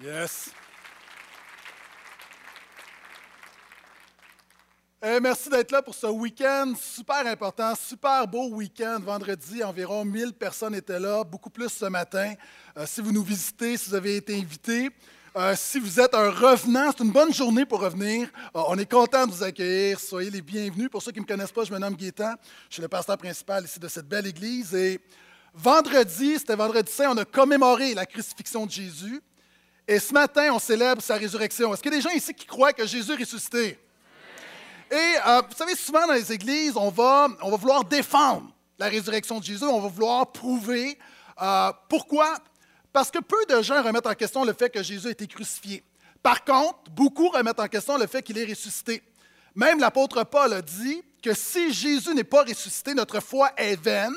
Yes. Eh, merci d'être là pour ce week-end super important, super beau week-end. Vendredi, environ 1000 personnes étaient là, beaucoup plus ce matin. Euh, si vous nous visitez, si vous avez été invités, euh, si vous êtes un revenant, c'est une bonne journée pour revenir. Euh, on est content de vous accueillir. Soyez les bienvenus. Pour ceux qui ne me connaissent pas, je me nomme Gaétan. Je suis le pasteur principal ici de cette belle église. Et vendredi, c'était vendredi saint, on a commémoré la crucifixion de Jésus. Et ce matin, on célèbre sa résurrection. Est-ce qu'il y a des gens ici qui croient que Jésus est ressuscité? Et euh, vous savez, souvent dans les églises, on va, vouloir défendre la résurrection de Jésus, on va vouloir prouver. Euh, pourquoi? Parce que peu de gens remettent en question le fait que Jésus a été crucifié. Par contre, beaucoup remettent en question le fait qu'il est ressuscité. Même l'apôtre Paul a dit que si Jésus n'est pas ressuscité, notre foi est vaine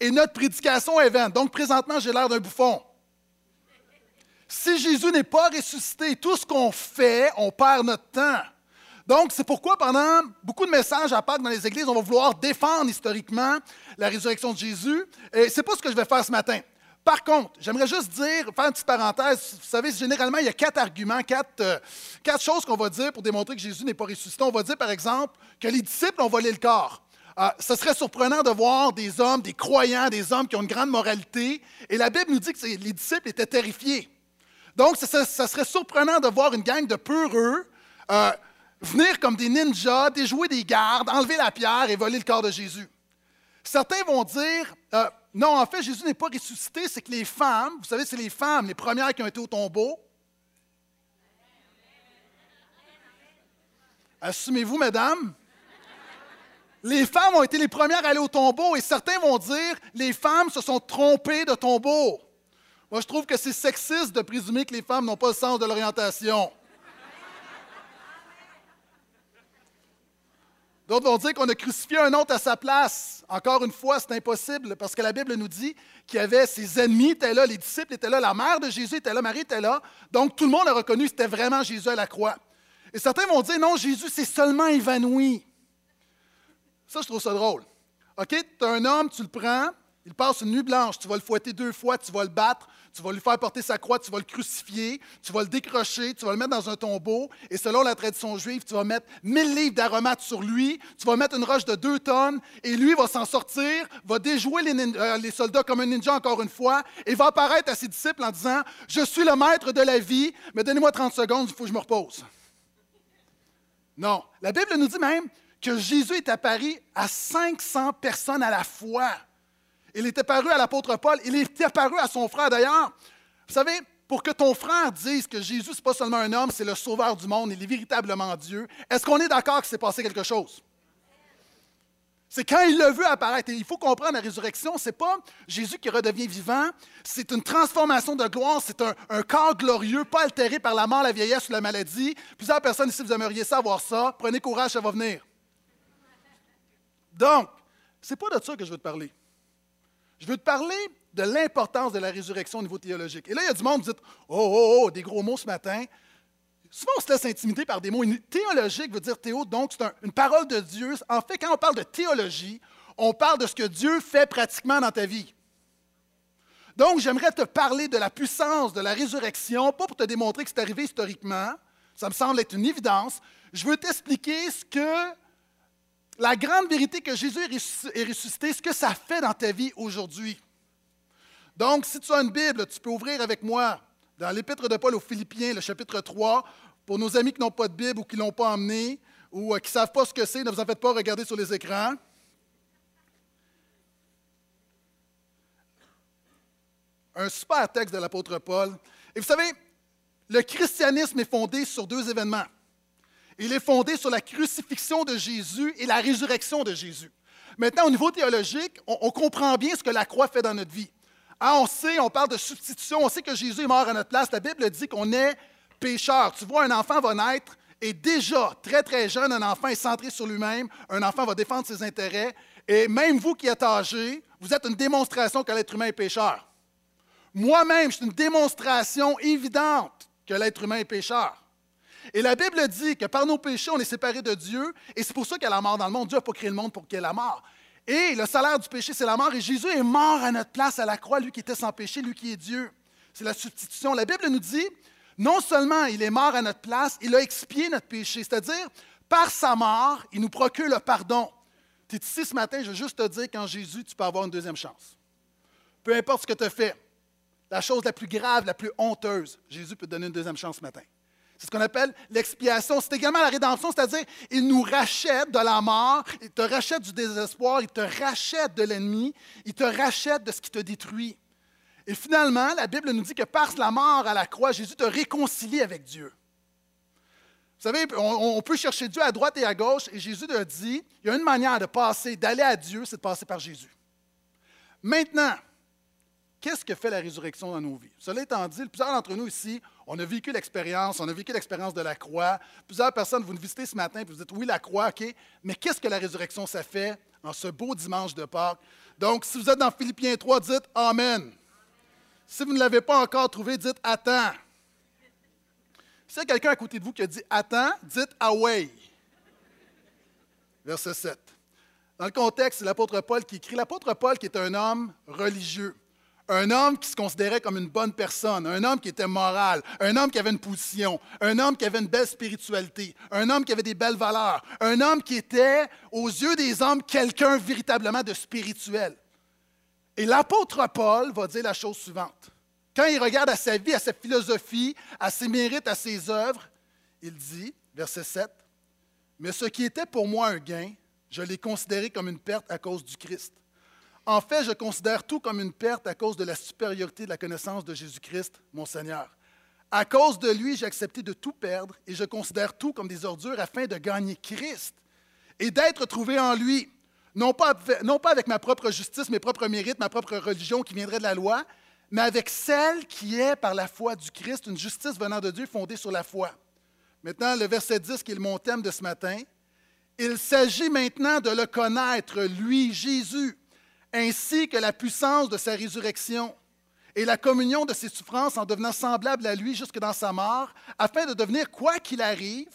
et notre prédication est vaine. Donc présentement, j'ai l'air d'un bouffon. Si Jésus n'est pas ressuscité, tout ce qu'on fait, on perd notre temps. Donc, c'est pourquoi pendant beaucoup de messages à Pâques dans les églises, on va vouloir défendre historiquement la résurrection de Jésus. Et c'est pas ce que je vais faire ce matin. Par contre, j'aimerais juste dire, faire une petite parenthèse. Vous savez, généralement, il y a quatre arguments, quatre, euh, choses qu'on va dire pour démontrer que Jésus n'est pas ressuscité. On va dire, par exemple, que les disciples ont volé le corps. Euh, ce serait surprenant de voir des hommes, des croyants, des hommes qui ont une grande moralité. Et la Bible nous dit que les disciples étaient terrifiés. Donc, ça, serait surprenant de voir une gang de peureux euh, venir comme des ninjas, déjouer des gardes, enlever la pierre et voler le corps de Jésus. Certains vont dire, euh, non, en fait, Jésus n'est pas ressuscité, c'est que les femmes, vous savez, c'est les femmes, les premières qui ont été au tombeau. Assumez-vous, mesdames. Les femmes ont été les premières à aller au tombeau et certains vont dire, les femmes se sont trompées de tombeau. Moi, je trouve que c'est sexiste de présumer que les femmes n'ont pas le sens de l'orientation. D'autres vont dire qu'on a crucifié un autre à sa place. Encore une fois, c'est impossible parce que la Bible nous dit qu'il y avait ses ennemis étaient là, les disciples étaient là, la mère de Jésus était là, Marie était là. Donc tout le monde a reconnu que c'était vraiment Jésus à la croix. Et certains vont dire non, Jésus s'est seulement évanoui. Ça, je trouve ça drôle. OK, tu as un homme, tu le prends, il passe une nuit blanche, tu vas le fouetter deux fois, tu vas le battre, tu vas lui faire porter sa croix, tu vas le crucifier, tu vas le décrocher, tu vas le mettre dans un tombeau, et selon la tradition juive, tu vas mettre mille livres d'aromates sur lui, tu vas mettre une roche de deux tonnes, et lui va s'en sortir, va déjouer les, euh, soldats comme un ninja encore une fois, et va apparaître à ses disciples en disant Je suis le maître de la vie, mais donnez-moi 30 secondes, il faut que je me repose. Non. La Bible nous dit même que Jésus est apparu à 500 personnes à la fois. Il était paru à l'apôtre Paul, il était apparu à son frère d'ailleurs. Vous savez, pour que ton frère dise que Jésus, ce n'est pas seulement un homme, c'est le sauveur du monde, il est véritablement Dieu, est-ce qu'on est, d'accord que c'est passé quelque chose? C'est quand il l'a vu apparaître. Et il faut comprendre la résurrection, ce n'est pas Jésus qui redevient vivant, c'est une transformation de gloire, c'est un, corps glorieux, pas altéré par la mort, la vieillesse ou la maladie. Plusieurs personnes ici, vous aimeriez savoir ça. Prenez courage, ça va venir. Donc, ce n'est pas de ça que je veux te parler. Je veux te parler de l'importance de la résurrection au niveau théologique. Et là, il y a du monde qui dit Oh, oh, oh, des gros mots ce matin. Souvent, on se laisse intimider par des mots. Théologique veut dire théo, donc c'est une parole de Dieu. En fait, quand on parle de théologie, on parle de ce que Dieu fait pratiquement dans ta vie. Donc, j'aimerais te parler de la puissance de la résurrection, pas pour te démontrer que c'est arrivé historiquement, ça me semble être une évidence. Je veux t'expliquer ce que la grande vérité que Jésus est ressuscité, ce que ça fait dans ta vie aujourd'hui. Donc, si tu as une Bible, tu peux ouvrir avec moi dans l'Épître de Paul aux Philippiens, le chapitre 3. Pour nos amis qui n'ont pas de Bible ou qui ne l'ont pas emmené ou euh, qui ne savent pas ce que c'est, ne vous en faites pas regarder sur les écrans. Un super texte de l'apôtre Paul. Et vous savez, le christianisme est fondé sur deux événements. Il est fondé sur la crucifixion de Jésus et la résurrection de Jésus. Maintenant, au niveau théologique, on, comprend bien ce que la croix fait dans notre vie. Ah, on sait, on parle de substitution, on sait que Jésus est mort à notre place. La Bible dit qu'on est pécheur. Tu vois, un enfant va naître et déjà, très très jeune, un enfant est centré sur lui-même, un enfant va défendre ses intérêts. Et même vous qui êtes âgé, vous êtes une démonstration que l'être humain est pécheur. Moi-même, je suis une démonstration évidente que l'être humain est pécheur. Et la Bible dit que par nos péchés, on est séparés de Dieu, et c'est pour ça qu'il y a la mort dans le monde. Dieu n'a pas créé le monde pour qu'il y ait la mort. Et le salaire du péché, c'est la mort, et Jésus est mort à notre place à la croix, lui qui était sans péché, lui qui est Dieu. C'est la substitution. La Bible nous dit Non seulement il est mort à notre place, il a expié notre péché, c'est-à-dire par sa mort, il nous procure le pardon. Tu es ici ce matin, je veux juste te dire qu'en Jésus, tu peux avoir une deuxième chance. Peu importe ce que tu as fait, la chose la plus grave, la plus honteuse, Jésus peut te donner une deuxième chance ce matin. C'est ce qu'on appelle l'expiation. C'est également la rédemption, c'est-à-dire il nous rachète de la mort, il te rachète du désespoir, il te rachète de l'ennemi, il te rachète de ce qui te détruit. Et finalement, la Bible nous dit que par la mort à la croix, Jésus te réconcilie avec Dieu. Vous savez, on, peut chercher Dieu à droite et à gauche, et Jésus a dit, il y a une manière de passer, d'aller à Dieu, c'est de passer par Jésus. Maintenant, qu'est-ce que fait la résurrection dans nos vies? Cela étant dit, plusieurs d'entre nous ici, on a vécu l'expérience, on a vécu l'expérience de la croix. Plusieurs personnes, vous nous visitez ce matin, et vous dites, oui, la croix, OK, mais qu'est-ce que la résurrection, ça fait en ce beau dimanche de Pâques? Donc, si vous êtes dans Philippiens 3, dites Amen. Si vous ne l'avez pas encore trouvé, dites Attends. S'il y a quelqu'un à côté de vous qui a dit Attends, dites Away. Verset 7. Dans le contexte, c'est l'apôtre Paul qui écrit. L'apôtre Paul qui est un homme religieux, un homme qui se considérait comme une bonne personne, un homme qui était moral, un homme qui avait une position, un homme qui avait une belle spiritualité, un homme qui avait des belles valeurs, un homme qui était, aux yeux des hommes, quelqu'un véritablement de spirituel. Et l'apôtre Paul va dire la chose suivante. Quand il regarde à sa vie, à sa philosophie, à ses mérites, à ses œuvres, il dit, verset 7, Mais ce qui était pour moi un gain, je l'ai considéré comme une perte à cause du Christ. En fait, je considère tout comme une perte à cause de la supériorité de la connaissance de Jésus-Christ, mon Seigneur. À cause de lui, j'ai accepté de tout perdre et je considère tout comme des ordures afin de gagner Christ et d'être trouvé en lui, non pas, non pas avec ma propre justice, mes propres mérites, ma propre religion qui viendrait de la loi, mais avec celle qui est par la foi du Christ, une justice venant de Dieu fondée sur la foi. Maintenant, le verset 10, qui est mon thème de ce matin. Il s'agit maintenant de le connaître, lui, Jésus, ainsi que la puissance de sa résurrection et la communion de ses souffrances en devenant semblable à lui jusque dans sa mort, afin de devenir, quoi qu'il arrive,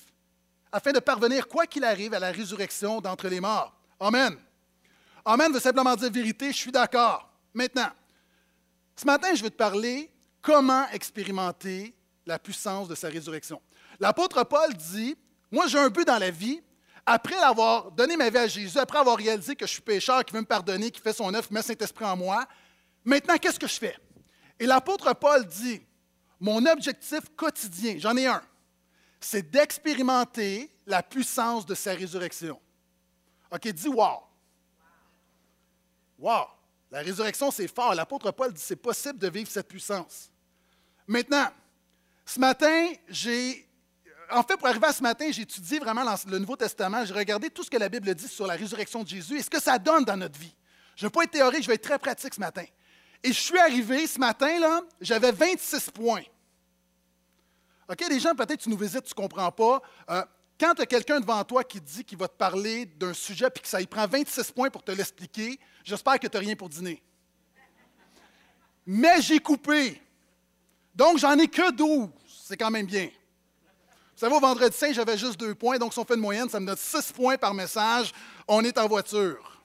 afin de parvenir, quoi qu'il arrive, à la résurrection d'entre les morts. Amen. Amen veut simplement dire vérité, je suis d'accord. Maintenant, ce matin, je veux te parler comment expérimenter la puissance de sa résurrection. L'apôtre Paul dit, moi j'ai un but dans la vie, après avoir donné ma vie à Jésus, après avoir réalisé que je suis pécheur, qui veut me pardonner, qui fait son œuvre, qui met Saint-Esprit en moi, maintenant, qu'est-ce que je fais? Et l'apôtre Paul dit, mon objectif quotidien, j'en ai un, c'est d'expérimenter la puissance de sa résurrection. OK, dis wow. Wow! La résurrection, c'est fort. L'apôtre Paul dit c'est possible de vivre cette puissance. Maintenant, ce matin, j'ai. En fait, pour arriver à ce matin, j'ai étudié vraiment le Nouveau Testament. J'ai regardé tout ce que la Bible dit sur la résurrection de Jésus et ce que ça donne dans notre vie. Je ne vais pas être théorique, je vais être très pratique ce matin. Et je suis arrivé ce matin, là, j'avais 26 points. OK, les gens, peut-être tu nous visites, tu ne comprends pas. Euh, quand tu as quelqu'un devant toi qui dit qu'il va te parler d'un sujet puis que ça y prend 26 points pour te l'expliquer, j'espère que tu n'as rien pour dîner. Mais j'ai coupé. Donc, j'en ai que 12. C'est quand même bien. Savez, au vendredi saint, j'avais juste deux points. Donc, si on fait une moyenne, ça me donne 6 points par message. On est en voiture.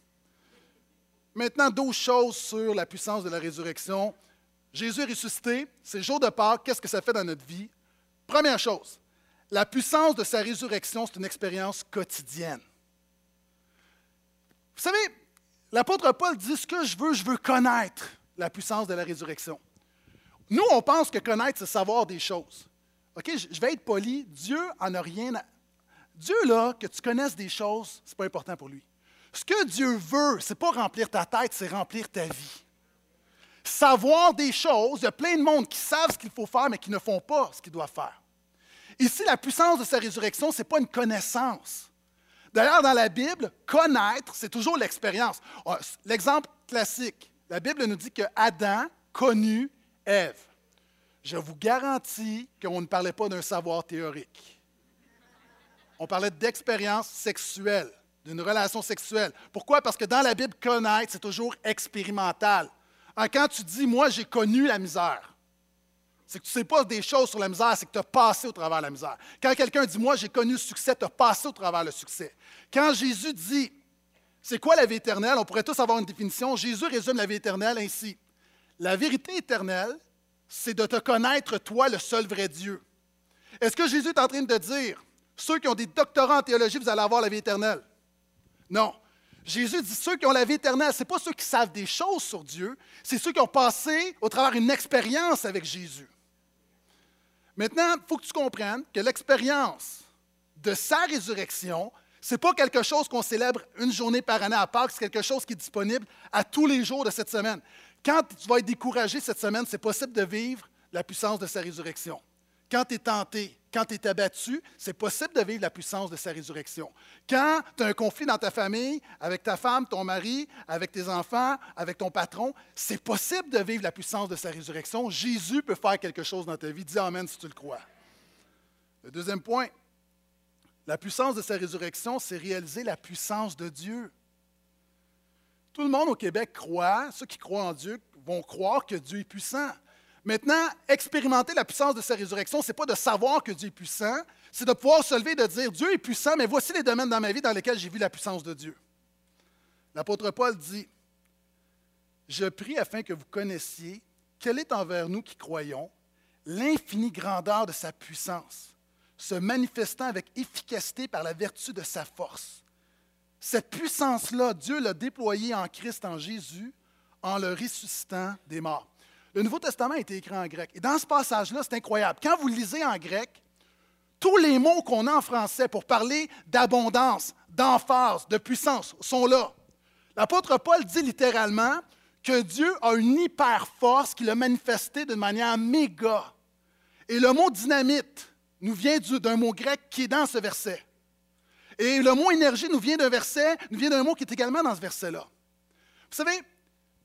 Maintenant, 12 choses sur la puissance de la résurrection. Jésus est ressuscité. C'est jour de Pâques. Qu'est-ce que ça fait dans notre vie? Première chose, la puissance de sa résurrection, c'est une expérience quotidienne. Vous savez, l'apôtre Paul dit ce que je veux, je veux connaître la puissance de la résurrection. Nous, on pense que connaître, c'est savoir des choses. OK, je vais être poli. Dieu en a rien à... Dieu, là, que tu connaisses des choses, ce n'est pas important pour lui. Ce que Dieu veut, ce n'est pas remplir ta tête, c'est remplir ta vie. Savoir des choses, il y a plein de monde qui savent ce qu'il faut faire, mais qui ne font pas ce qu'ils doivent faire. Ici, la puissance de sa résurrection, ce n'est pas une connaissance. D'ailleurs, dans la Bible, connaître, c'est toujours l'expérience. Ah, l'exemple classique, la Bible nous dit que Adam connut Ève. Je vous garantis qu'on ne parlait pas d'un savoir théorique. On parlait d'expérience sexuelle, d'une relation sexuelle. Pourquoi? Parce que dans la Bible, connaître, c'est toujours expérimental. Hein, quand tu dis, moi, j'ai connu la misère, c'est que tu ne sais pas des choses sur la misère, c'est que tu as passé au travers de la misère. Quand quelqu'un dit Moi, j'ai connu le succès, tu as passé au travers le succès. Quand Jésus dit C'est quoi la vie éternelle? On pourrait tous avoir une définition. Jésus résume la vie éternelle ainsi La vérité éternelle, c'est de te connaître, toi, le seul vrai Dieu. Est-ce que Jésus est en train de dire, ceux qui ont des doctorats en théologie, vous allez avoir la vie éternelle? Non. Jésus dit ceux qui ont la vie éternelle, ce n'est pas ceux qui savent des choses sur Dieu, c'est ceux qui ont passé au travers une expérience avec Jésus. Maintenant, il faut que tu comprennes que l'expérience de sa résurrection, ce n'est pas quelque chose qu'on célèbre une journée par année à Pâques, c'est quelque chose qui est disponible à tous les jours de cette semaine. Quand tu vas être découragé cette semaine, c'est possible de vivre la puissance de sa résurrection. Quand tu es tenté, quand tu es abattu, c'est possible de vivre la puissance de sa résurrection. Quand tu as un conflit dans ta famille, avec ta femme, ton mari, avec tes enfants, avec ton patron, c'est possible de vivre la puissance de sa résurrection. Jésus peut faire quelque chose dans ta vie. Dis Amen si tu le crois. Le deuxième point, la puissance de sa résurrection, c'est réaliser la puissance de Dieu. Tout le monde au Québec croit, ceux qui croient en Dieu vont croire que Dieu est puissant. Maintenant, expérimenter la puissance de sa résurrection, ce n'est pas de savoir que Dieu est puissant, c'est de pouvoir se lever et de dire Dieu est puissant, mais voici les domaines dans ma vie dans lesquels j'ai vu la puissance de Dieu. L'apôtre Paul dit Je prie afin que vous connaissiez quelle est envers nous qui croyons l'infinie grandeur de sa puissance, se manifestant avec efficacité par la vertu de sa force. Cette puissance-là, Dieu l'a déployée en Christ, en Jésus, en le ressuscitant des morts. Le Nouveau Testament a été écrit en grec. Et dans ce passage-là, c'est incroyable. Quand vous lisez en grec, tous les mots qu'on a en français pour parler d'abondance, d'emphase, de puissance sont là. L'apôtre Paul dit littéralement que Dieu a une hyper force qu'il a manifestée de manière méga. Et le mot dynamite nous vient d'un mot grec qui est dans ce verset. Et le mot énergie nous vient d'un verset, nous vient d'un mot qui est également dans ce verset-là. Vous savez,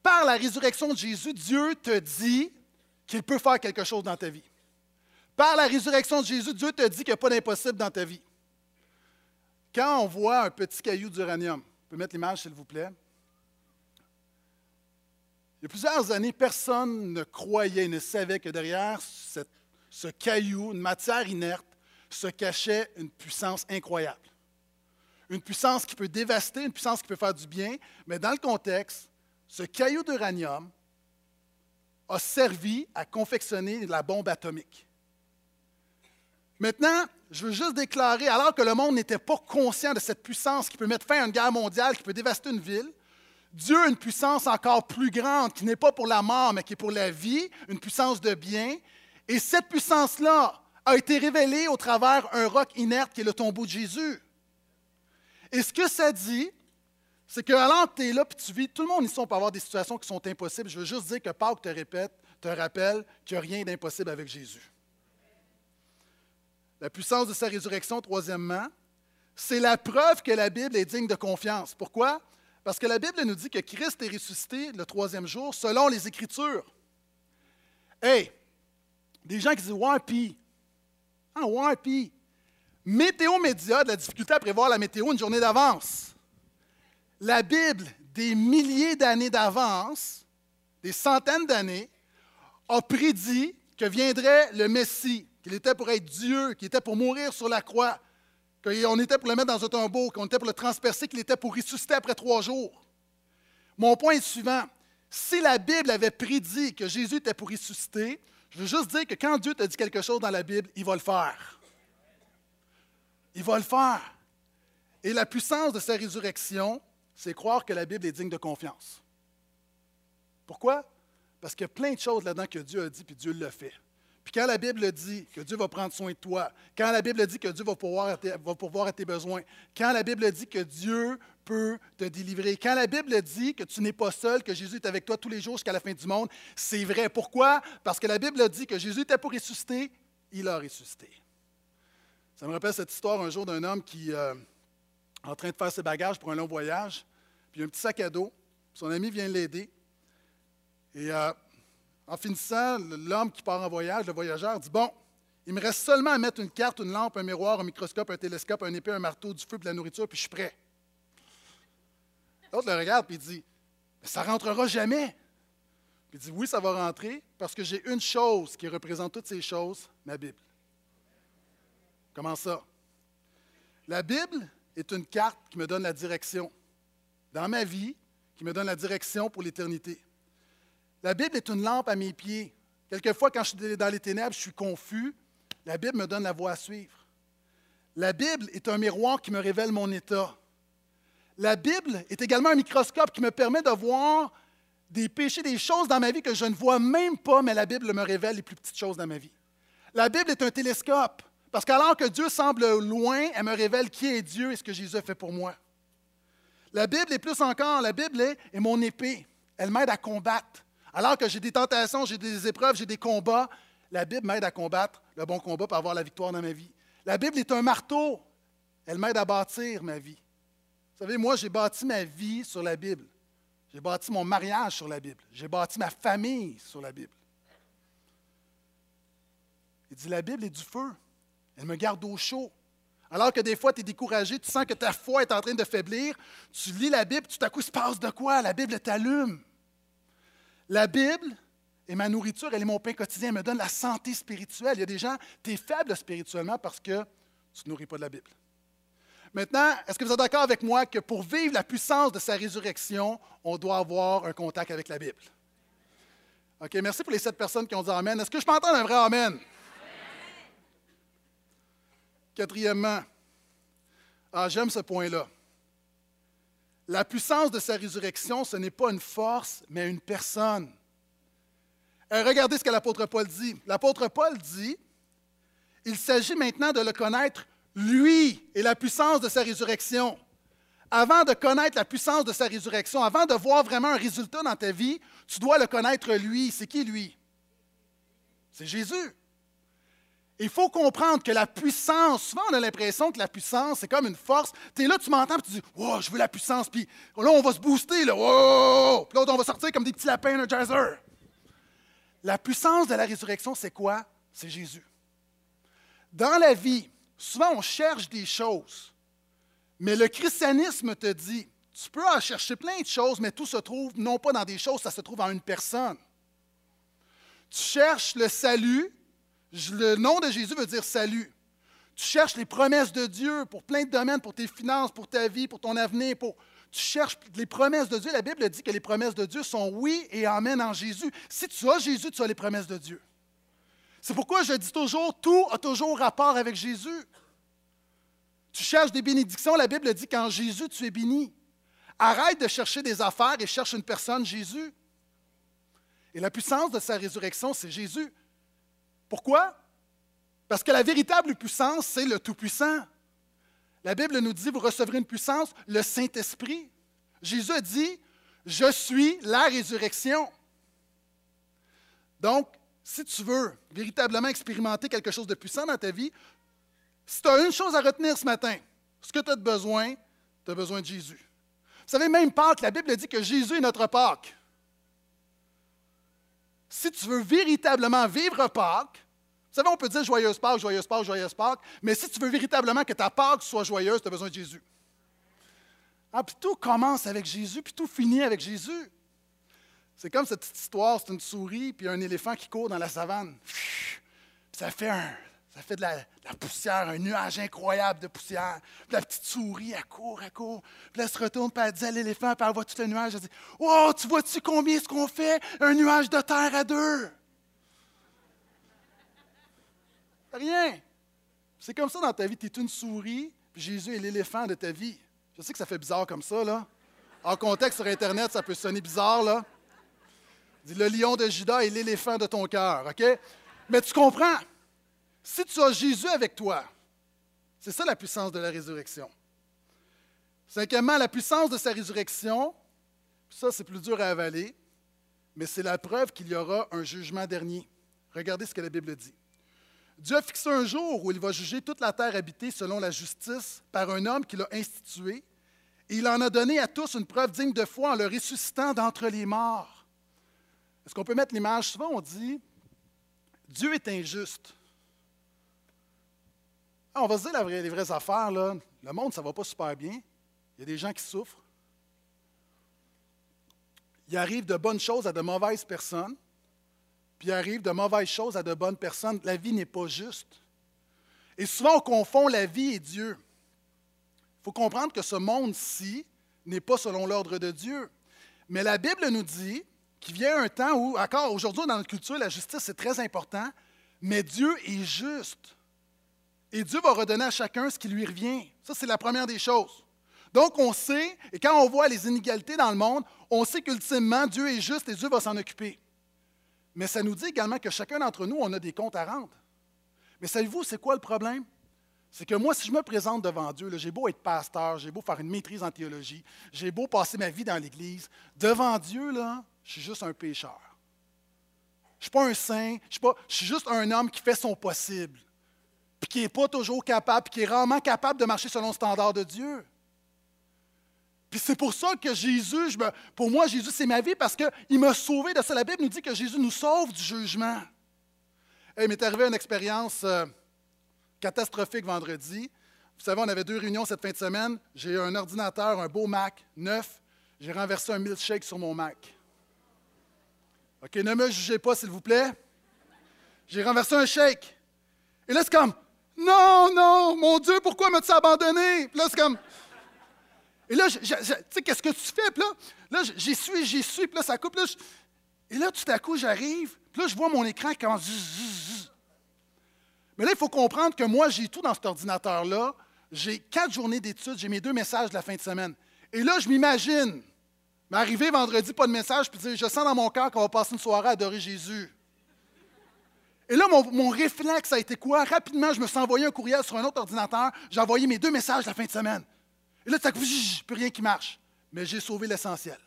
par la résurrection de Jésus, Dieu te dit qu'il peut faire quelque chose dans ta vie. Par la résurrection de Jésus, Dieu te dit qu'il n'y a pas d'impossible dans ta vie. Quand on voit un petit caillou d'uranium, vous pouvez mettre l'image s'il vous plaît. Il y a plusieurs années, personne ne croyait, ne savait que derrière ce caillou, une matière inerte, se cachait une puissance incroyable. Une puissance qui peut dévaster, une puissance qui peut faire du bien, mais dans le contexte, ce caillou d'uranium a servi à confectionner la bombe atomique. Maintenant, je veux juste déclarer, alors que le monde n'était pas conscient de cette puissance qui peut mettre fin à une guerre mondiale, qui peut dévaster une ville, Dieu a une puissance encore plus grande, qui n'est pas pour la mort, mais qui est pour la vie, une puissance de bien. Et cette puissance-là a été révélée au travers un roc inerte qui est le tombeau de Jésus. Et ce que ça dit, c'est que alors tu es là et tu vis, tout le monde ici, on peut avoir des situations qui sont impossibles. Je veux juste dire que Pâques te répète, te rappelle qu'il n'y a rien d'impossible avec Jésus. La puissance de sa résurrection, troisièmement, c'est la preuve que la Bible est digne de confiance. Pourquoi? Parce que la Bible nous dit que Christ est ressuscité le troisième jour selon les Écritures. Hey, des gens qui disent puis. Ah, ouais, puis. Météo Média de la difficulté à prévoir la météo une journée d'avance la Bible, des milliers d'années d'avance, des centaines d'années, a prédit que viendrait le Messie, qu'il était pour être Dieu, qu'il était pour mourir sur la croix, qu'on était pour le mettre dans un tombeau, qu'on était pour le transpercer, qu'il était pour ressusciter après trois jours. Mon point est suivant. Si la Bible avait prédit que Jésus était pour ressusciter, je veux juste dire que quand Dieu te dit quelque chose dans la Bible, il va le faire. Il va le faire. Et la puissance de sa résurrection, c'est croire que la Bible est digne de confiance. Pourquoi? Parce qu'il y a plein de choses là-dedans que Dieu a dit, puis Dieu le fait. Puis quand la Bible dit que Dieu va prendre soin de toi, quand la Bible dit que Dieu va pouvoir, à tes besoins, quand la Bible dit que Dieu peut te délivrer, quand la Bible dit que tu n'es pas seul, que Jésus est avec toi tous les jours jusqu'à la fin du monde, c'est vrai. Pourquoi? Parce que la Bible dit que Jésus était pour ressusciter, il a ressuscité. Ça me rappelle cette histoire un jour d'un homme qui, euh, en train de faire ses bagages pour un long voyage, puis il a un petit sac à dos. Son ami vient l'aider. Et euh, en finissant, l'homme qui part en voyage, le voyageur, dit Bon, il me reste seulement à mettre une carte, une lampe, un miroir, un microscope, un télescope, un épée, un marteau, du feu, de la nourriture, puis je suis prêt. L'autre le regarde, il dit Mais ça rentrera jamais. Puis il dit Oui, ça va rentrer, parce que j'ai une chose qui représente toutes ces choses ma Bible. Comment ça? La Bible est une carte qui me donne la direction dans ma vie qui me donne la direction pour l'éternité. La Bible est une lampe à mes pieds Quelquefois, quand je suis dans les ténèbres, je suis confus. La Bible me donne la voie à suivre. La Bible est un miroir qui me révèle mon état. La Bible est également un microscope qui me permet de voir des péchés, des choses dans ma vie que je ne vois même pas, mais la Bible me révèle les plus petites choses dans ma vie. La Bible est un télescope, parce qu'alors que Dieu semble loin, elle me révèle qui est Dieu et ce que Jésus a fait pour moi. La Bible est plus encore, la Bible est, est mon épée. Elle m'aide à combattre. Alors que j'ai des tentations, j'ai des épreuves, j'ai des combats, la Bible m'aide à combattre le bon combat pour avoir la victoire dans ma vie. La Bible est un marteau. Elle m'aide à bâtir ma vie. Vous savez, moi, j'ai bâti ma vie sur la Bible. J'ai bâti mon mariage sur la Bible. J'ai bâti ma famille sur la Bible. Il dit, la Bible est du feu. Elle me garde au chaud. Alors que des fois, tu es découragé, tu sens que ta foi est en train de faiblir, tu lis la Bible, tout à coup, il se passe de quoi? La Bible t'allume. La Bible est ma nourriture, elle est mon pain quotidien, elle me donne la santé spirituelle. Il y a des gens, tu es faible spirituellement parce que tu ne nourris pas de la Bible. Maintenant, est-ce que vous êtes d'accord avec moi que pour vivre la puissance de sa résurrection, on doit avoir un contact avec la Bible? OK, merci pour les sept personnes qui ont dit Amen. Est-ce que je peux entendre un vrai Amen? Quatrièmement, ah, j'aime ce point-là. La puissance de sa résurrection, ce n'est pas une force, mais une personne. Euh, regardez ce que l'apôtre Paul dit. L'apôtre Paul dit, il s'agit maintenant de le connaître, lui, et la puissance de sa résurrection. Avant de connaître la puissance de sa résurrection, avant de voir vraiment un résultat dans ta vie, tu dois le connaître, lui. C'est qui, lui? C'est Jésus. Il faut comprendre que la puissance, souvent on a l'impression que la puissance, c'est comme une force. Tu es là, tu m'entends, puis tu dis, oh, je veux la puissance, puis là, on va se booster, là, oh! puis là, on va sortir comme des petits lapins jazzer. La puissance de la résurrection, c'est quoi? C'est Jésus. Dans la vie, souvent on cherche des choses, mais le christianisme te dit, tu peux en chercher plein de choses, mais tout se trouve non pas dans des choses, ça se trouve en une personne. Tu cherches le salut, le nom de Jésus veut dire salut. Tu cherches les promesses de Dieu pour plein de domaines, pour tes finances, pour ta vie, pour ton avenir, tu cherches les promesses de Dieu. La Bible dit que les promesses de Dieu sont oui et amen en Jésus. Si tu as Jésus, tu as les promesses de Dieu. C'est pourquoi je dis toujours, tout a toujours rapport avec Jésus. Tu cherches des bénédictions, la Bible dit qu'en Jésus, tu es béni. Arrête de chercher des affaires et cherche une personne, Jésus. Et la puissance de sa résurrection, c'est Jésus. Pourquoi? Parce que la véritable puissance, c'est le Tout-Puissant. La Bible nous dit, vous recevrez une puissance, le Saint-Esprit. Jésus a dit, je suis la résurrection. Donc, si tu veux véritablement expérimenter quelque chose de puissant dans ta vie, si tu as une chose à retenir ce matin, ce que tu as besoin, tu as besoin de Jésus. Vous savez, même Pâques, la Bible dit que Jésus est notre Pâques. Si tu veux véritablement vivre Pâques, vous savez, on peut dire joyeuse Pâques, joyeuse Pâques, joyeuse Pâques, mais si tu veux véritablement que ta Pâques soit joyeuse, tu as besoin de Jésus. Ah, puis tout commence avec Jésus, puis tout finit avec Jésus. C'est comme cette histoire, c'est une souris puis un éléphant qui court dans la savane. ça fait un, ça fait de la, poussière, un nuage incroyable de poussière. Puis la petite souris, elle court, elle court. Puis elle se retourne, puis elle dit à l'éléphant, puis elle voit tout le nuage. Elle dit Oh, tu vois-tu combien est-ce qu'on fait Un nuage de terre à deux Rien. C'est comme ça dans ta vie. Tu es une souris, puis Jésus est l'éléphant de ta vie. Je sais que ça fait bizarre comme ça, là. En contexte sur Internet, ça peut sonner bizarre, là. Dis, le lion de Judas est l'éléphant de ton cœur, OK? Mais tu comprends. Si tu as Jésus avec toi, c'est ça la puissance de la résurrection. Cinquièmement, la puissance de sa résurrection, ça c'est plus dur à avaler, mais c'est la preuve qu'il y aura un jugement dernier. Regardez ce que la Bible dit. Dieu a fixé un jour où il va juger toute la terre habitée selon la justice par un homme qu'il a institué, et il en a donné à tous une preuve digne de foi en le ressuscitant d'entre les morts. Est-ce qu'on peut mettre l'image? Souvent, on dit Dieu est injuste. Ah, on va se dire les vraies affaires. Là. Le monde, ça ne va pas super bien. Il y a des gens qui souffrent. Il arrive de bonnes choses à de mauvaises personnes puis il arrive de mauvaises choses à de bonnes personnes. La vie n'est pas juste. Et souvent, on confond la vie et Dieu. Il faut comprendre que ce monde-ci n'est pas selon l'ordre de Dieu. Mais la Bible nous dit qu'il vient un temps où, encore aujourd'hui dans notre culture, la justice c'est très important, mais Dieu est juste. Et Dieu va redonner à chacun ce qui lui revient. Ça, c'est la première des choses. Donc, on sait, et quand on voit les inégalités dans le monde, on sait qu'ultimement, Dieu est juste et Dieu va s'en occuper. Mais ça nous dit également que chacun d'entre nous, on a des comptes à rendre. Mais savez-vous, c'est quoi le problème? C'est que moi, si je me présente devant Dieu, j'ai beau être pasteur, j'ai beau faire une maîtrise en théologie, j'ai beau passer ma vie dans l'Église, devant Dieu, là, je suis juste un pécheur. Je ne suis pas un saint, je suis, je suis juste un homme qui fait son possible, puis qui n'est pas toujours capable, puis qui est rarement capable de marcher selon le standard de Dieu. Puis c'est pour ça que Jésus, pour moi, Jésus, c'est ma vie parce qu'il m'a sauvé de ça. La Bible nous dit que Jésus nous sauve du jugement. il m'est arrivé une expérience euh, catastrophique vendredi. Vous savez, on avait deux réunions cette fin de semaine. J'ai un ordinateur, un beau Mac, neuf. J'ai renversé un milkshake sur mon Mac. OK, ne me jugez pas, s'il vous plaît. J'ai renversé un shake. Et là, c'est comme, non, non, mon Dieu, pourquoi m'as-tu abandonné? Puis là, c'est comme, et là, tu sais, qu'est-ce que tu fais? Puis là, là j'y suis, j'y suis, puis là, ça coupe. Et là, tout à coup, j'arrive, puis là, je vois mon écran qui commence. Mais là, il faut comprendre que moi, j'ai tout dans cet ordinateur-là. J'ai quatre journées d'études, j'ai mes deux messages de la fin de semaine. Et là, je m'imagine m'arriver vendredi, pas de message, puis dire Je sens dans mon cœur qu'on va passer une soirée à adorer Jésus. Et là, mon, réflexe a été quoi? Rapidement, je me suis envoyé un courriel sur un autre ordinateur. J'ai envoyé mes deux messages la fin de semaine. Et là, ça plus rien qui marche. Mais j'ai sauvé l'essentiel.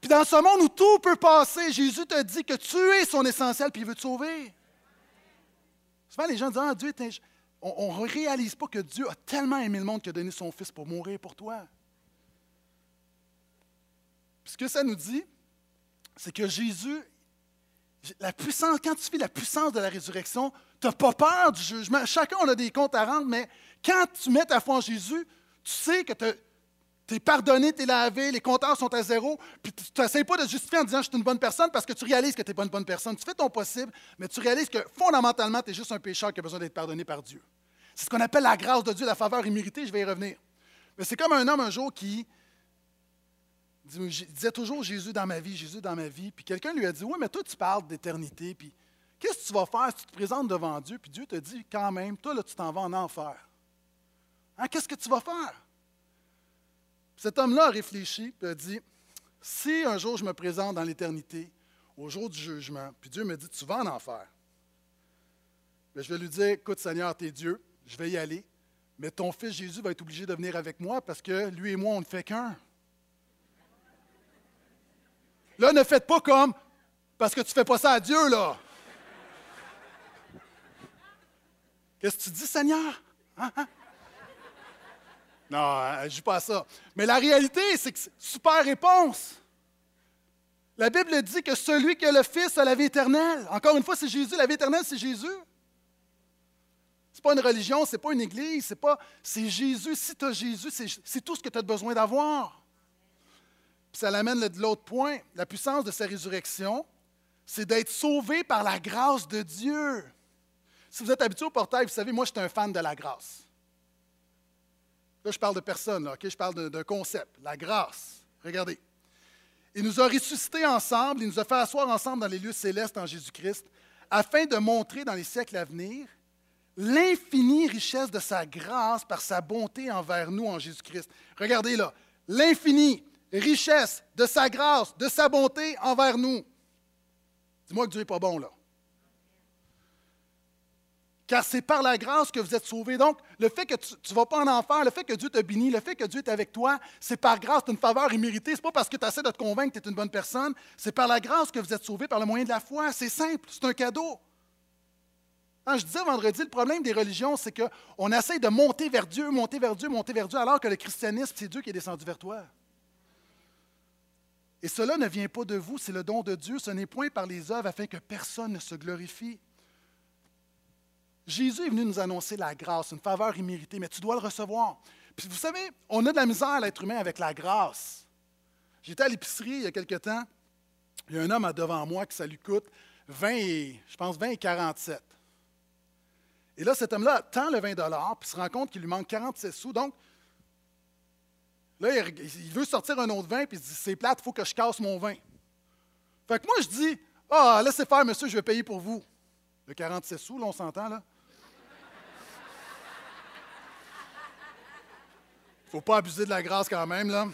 Puis dans ce monde où tout peut passer, Jésus te dit que tu es son essentiel, puis il veut te sauver. Souvent, les gens disent Ah, Dieu On ne réalise pas que Dieu a tellement aimé le monde qu'il a donné son Fils pour mourir pour toi. Puis ce que ça nous dit, c'est que Jésus, la puissance, quand tu vis la puissance de la résurrection, tu n'as pas peur du jugement. Chacun, on a des comptes à rendre, mais quand tu mets ta foi en Jésus, tu sais que tu es pardonné, tu es lavé, les compteurs sont à zéro, puis tu n'essayes pas de justifier en disant je suis une bonne personne parce que tu réalises que tu n'es pas une bonne personne. Tu fais ton possible, mais tu réalises que fondamentalement, tu es juste un pécheur qui a besoin d'être pardonné par Dieu. C'est ce qu'on appelle la grâce de Dieu, la faveur imméritée, je vais y revenir. Mais c'est comme un homme un jour qui disait toujours Jésus dans ma vie, Jésus dans ma vie, puis quelqu'un lui a dit Oui, mais toi, tu parles d'éternité, puis qu'est-ce que tu vas faire si tu te présentes devant Dieu, puis Dieu te dit quand même, toi, là, tu t'en vas en enfer. Hein, qu'est-ce que tu vas faire? Cet homme-là a réfléchi et a dit Si un jour je me présente dans l'éternité, au jour du jugement, puis Dieu me dit Tu vas en enfer, ben, je vais lui dire Écoute, Seigneur, tu es Dieu, je vais y aller, mais ton fils Jésus va être obligé de venir avec moi parce que lui et moi, on ne fait qu'un. Là, ne faites pas comme parce que tu ne fais pas ça à Dieu, là. Qu'est-ce que tu dis, Seigneur? Hein, hein? Non, je ne pas à ça. Mais la réalité, c'est que super réponse. La Bible dit que celui qui a le Fils a la vie éternelle. Encore une fois, c'est Jésus. La vie éternelle, c'est Jésus. Ce n'est pas une religion, ce n'est pas une église, c'est pas. C'est Jésus. Si tu as Jésus, c'est tout ce que tu as besoin d'avoir. Puis ça l'amène de l'autre point. La puissance de sa résurrection, c'est d'être sauvé par la grâce de Dieu. Si vous êtes habitué au portail, vous savez, moi, je suis un fan de la grâce. Là, je parle de personne? Je parle d'un concept, la grâce. Regardez. Il nous a ressuscités ensemble, il nous a fait asseoir ensemble dans les lieux célestes en Jésus-Christ, afin de montrer dans les siècles à venir l'infinie richesse de sa grâce par sa bonté envers nous en Jésus-Christ. Regardez là, l'infinie richesse de sa grâce, de sa bonté envers nous. Dis-moi que Dieu n'est pas bon là car c'est par la grâce que vous êtes sauvés. Donc, le fait que tu ne vas pas en enfer, le fait que Dieu te bénit, le fait que Dieu est avec toi, c'est par grâce, c'est une faveur imméritée. Ce n'est pas parce que tu essaies de te convaincre que tu es une bonne personne, c'est par la grâce que vous êtes sauvés, par le moyen de la foi. C'est simple, c'est un cadeau. Hein, je disais vendredi, le problème des religions, c'est qu'on essaie de monter vers Dieu, monter vers Dieu, monter vers Dieu, alors que le christianisme, c'est Dieu qui est descendu vers toi. Et cela ne vient pas de vous, c'est le don de Dieu. Ce n'est point par les œuvres afin que personne ne se glorifie. Jésus est venu nous annoncer la grâce, une faveur imméritée, mais tu dois le recevoir. Puis vous savez, on a de la misère, l'être humain, avec la grâce. J'étais à l'épicerie il y a quelque temps. Il y a un homme devant moi qui ça lui coûte 20 et, je pense 20 et 47. Et là, cet homme-là tend le 20 puis se rend compte qu'il lui manque 47 sous. Donc, là, il veut sortir un autre vin, puis il dit C'est plate, il faut que je casse mon vin. Fait que moi, je dis, ah, laissez faire, monsieur, je vais payer pour vous. Le 47 sous, là, on s'entend, là. Faut pas abuser de la grâce quand même, là.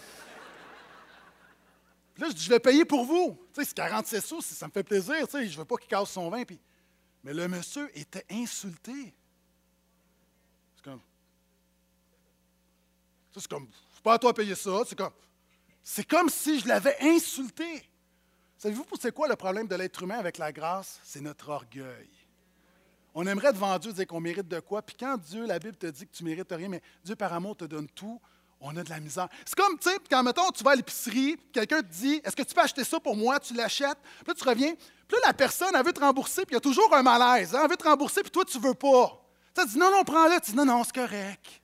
Puis là, je dis, je vais payer pour vous. Tu sais, c'est 47 sous, ça me fait plaisir, tu sais, je veux pas qu'il casse son vin. Mais le monsieur était insulté. C'est comme. C'est comme, c'est pas à toi de payer ça. C'est comme, c'est comme si je l'avais insulté. Savez-vous c'est quoi le problème de l'être humain avec la grâce? C'est notre orgueil. On aimerait devant Dieu dire qu'on mérite de quoi, puis quand Dieu, la Bible te dit que tu mérites rien, mais Dieu par amour te donne tout, on a de la misère. C'est comme, tu sais, quand, mettons, tu vas à l'épicerie, quelqu'un te dit, est-ce que tu peux acheter ça pour moi? Tu l'achètes, puis là, tu reviens, puis là, la personne, elle veut te rembourser, puis il y a toujours un malaise. Hein? Elle veut te rembourser, puis toi, tu veux pas. Tu dis, non, non, prends-le. Tu dis, non, non, c'est correct.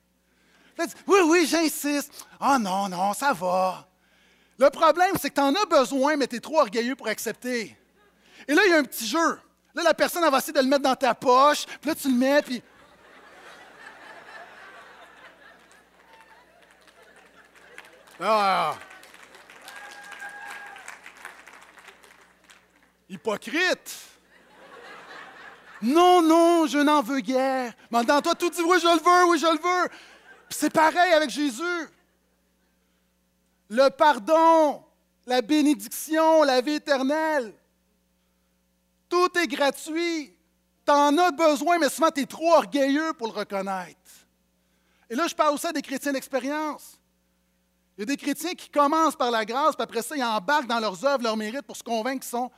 Puis dis, oui, oui, j'insiste. Ah oh, non, non, ça va. Le problème, c'est que tu en as besoin, mais tu es trop orgueilleux pour accepter. Et là, il y a un petit jeu. Là, la personne, elle va essayer de le mettre dans ta poche, puis là, tu le mets, puis. Ah! Hypocrite! Non, non, je n'en veux guère. Mais dans toi, tout dit oui, je le veux, oui, je le veux. C'est pareil avec Jésus. Le pardon, la bénédiction, la vie éternelle. Tout est gratuit. Tu en as besoin, mais souvent tu es trop orgueilleux pour le reconnaître. Et là, je parle aussi des chrétiens d'expérience. Il y a des chrétiens qui commencent par la grâce, puis après ça, ils embarquent dans leurs œuvres, leurs mérites pour se convaincre qu'ils sont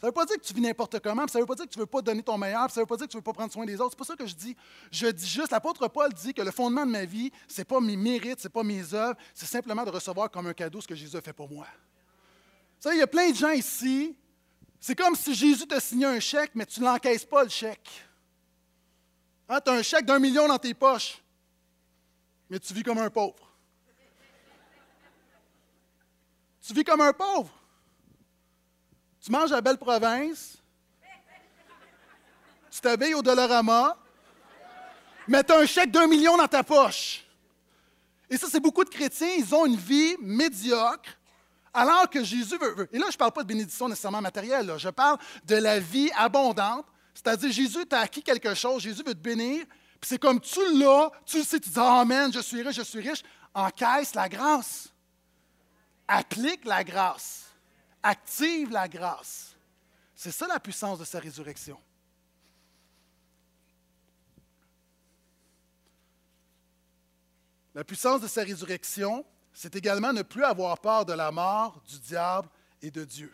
ça ne veut pas dire que tu vis n'importe comment, ça ne veut pas dire que tu ne veux pas donner ton meilleur, ça ne veut pas dire que tu ne veux pas prendre soin des autres. C'est pas ça que je dis. Je dis juste, l'apôtre Paul dit que le fondement de ma vie, ce n'est pas mes mérites, ce n'est pas mes œuvres, c'est simplement de recevoir comme un cadeau ce que Jésus a fait pour moi. Vous savez, il y a plein de gens ici, c'est comme si Jésus te signait un chèque, mais tu ne l'encaisses pas, le chèque. Hein, tu as un chèque d'un million dans tes poches, mais tu vis comme un pauvre. Tu vis comme un pauvre. Tu manges à Belle Province, tu t'habilles au Dolorama, mais tu un chèque d'un million dans ta poche. Et ça, c'est beaucoup de chrétiens, ils ont une vie médiocre, alors que Jésus veut. Et là, je ne parle pas de bénédiction nécessairement matérielle, je parle de la vie abondante. C'est-à-dire, Jésus t'a acquis quelque chose, Jésus veut te bénir, puis c'est comme tu l'as, tu le sais, tu dis Amen, je suis riche, je suis riche. Encaisse la grâce. Applique la grâce active la grâce. C'est ça la puissance de sa résurrection. La puissance de sa résurrection, c'est également ne plus avoir peur de la mort, du diable et de Dieu.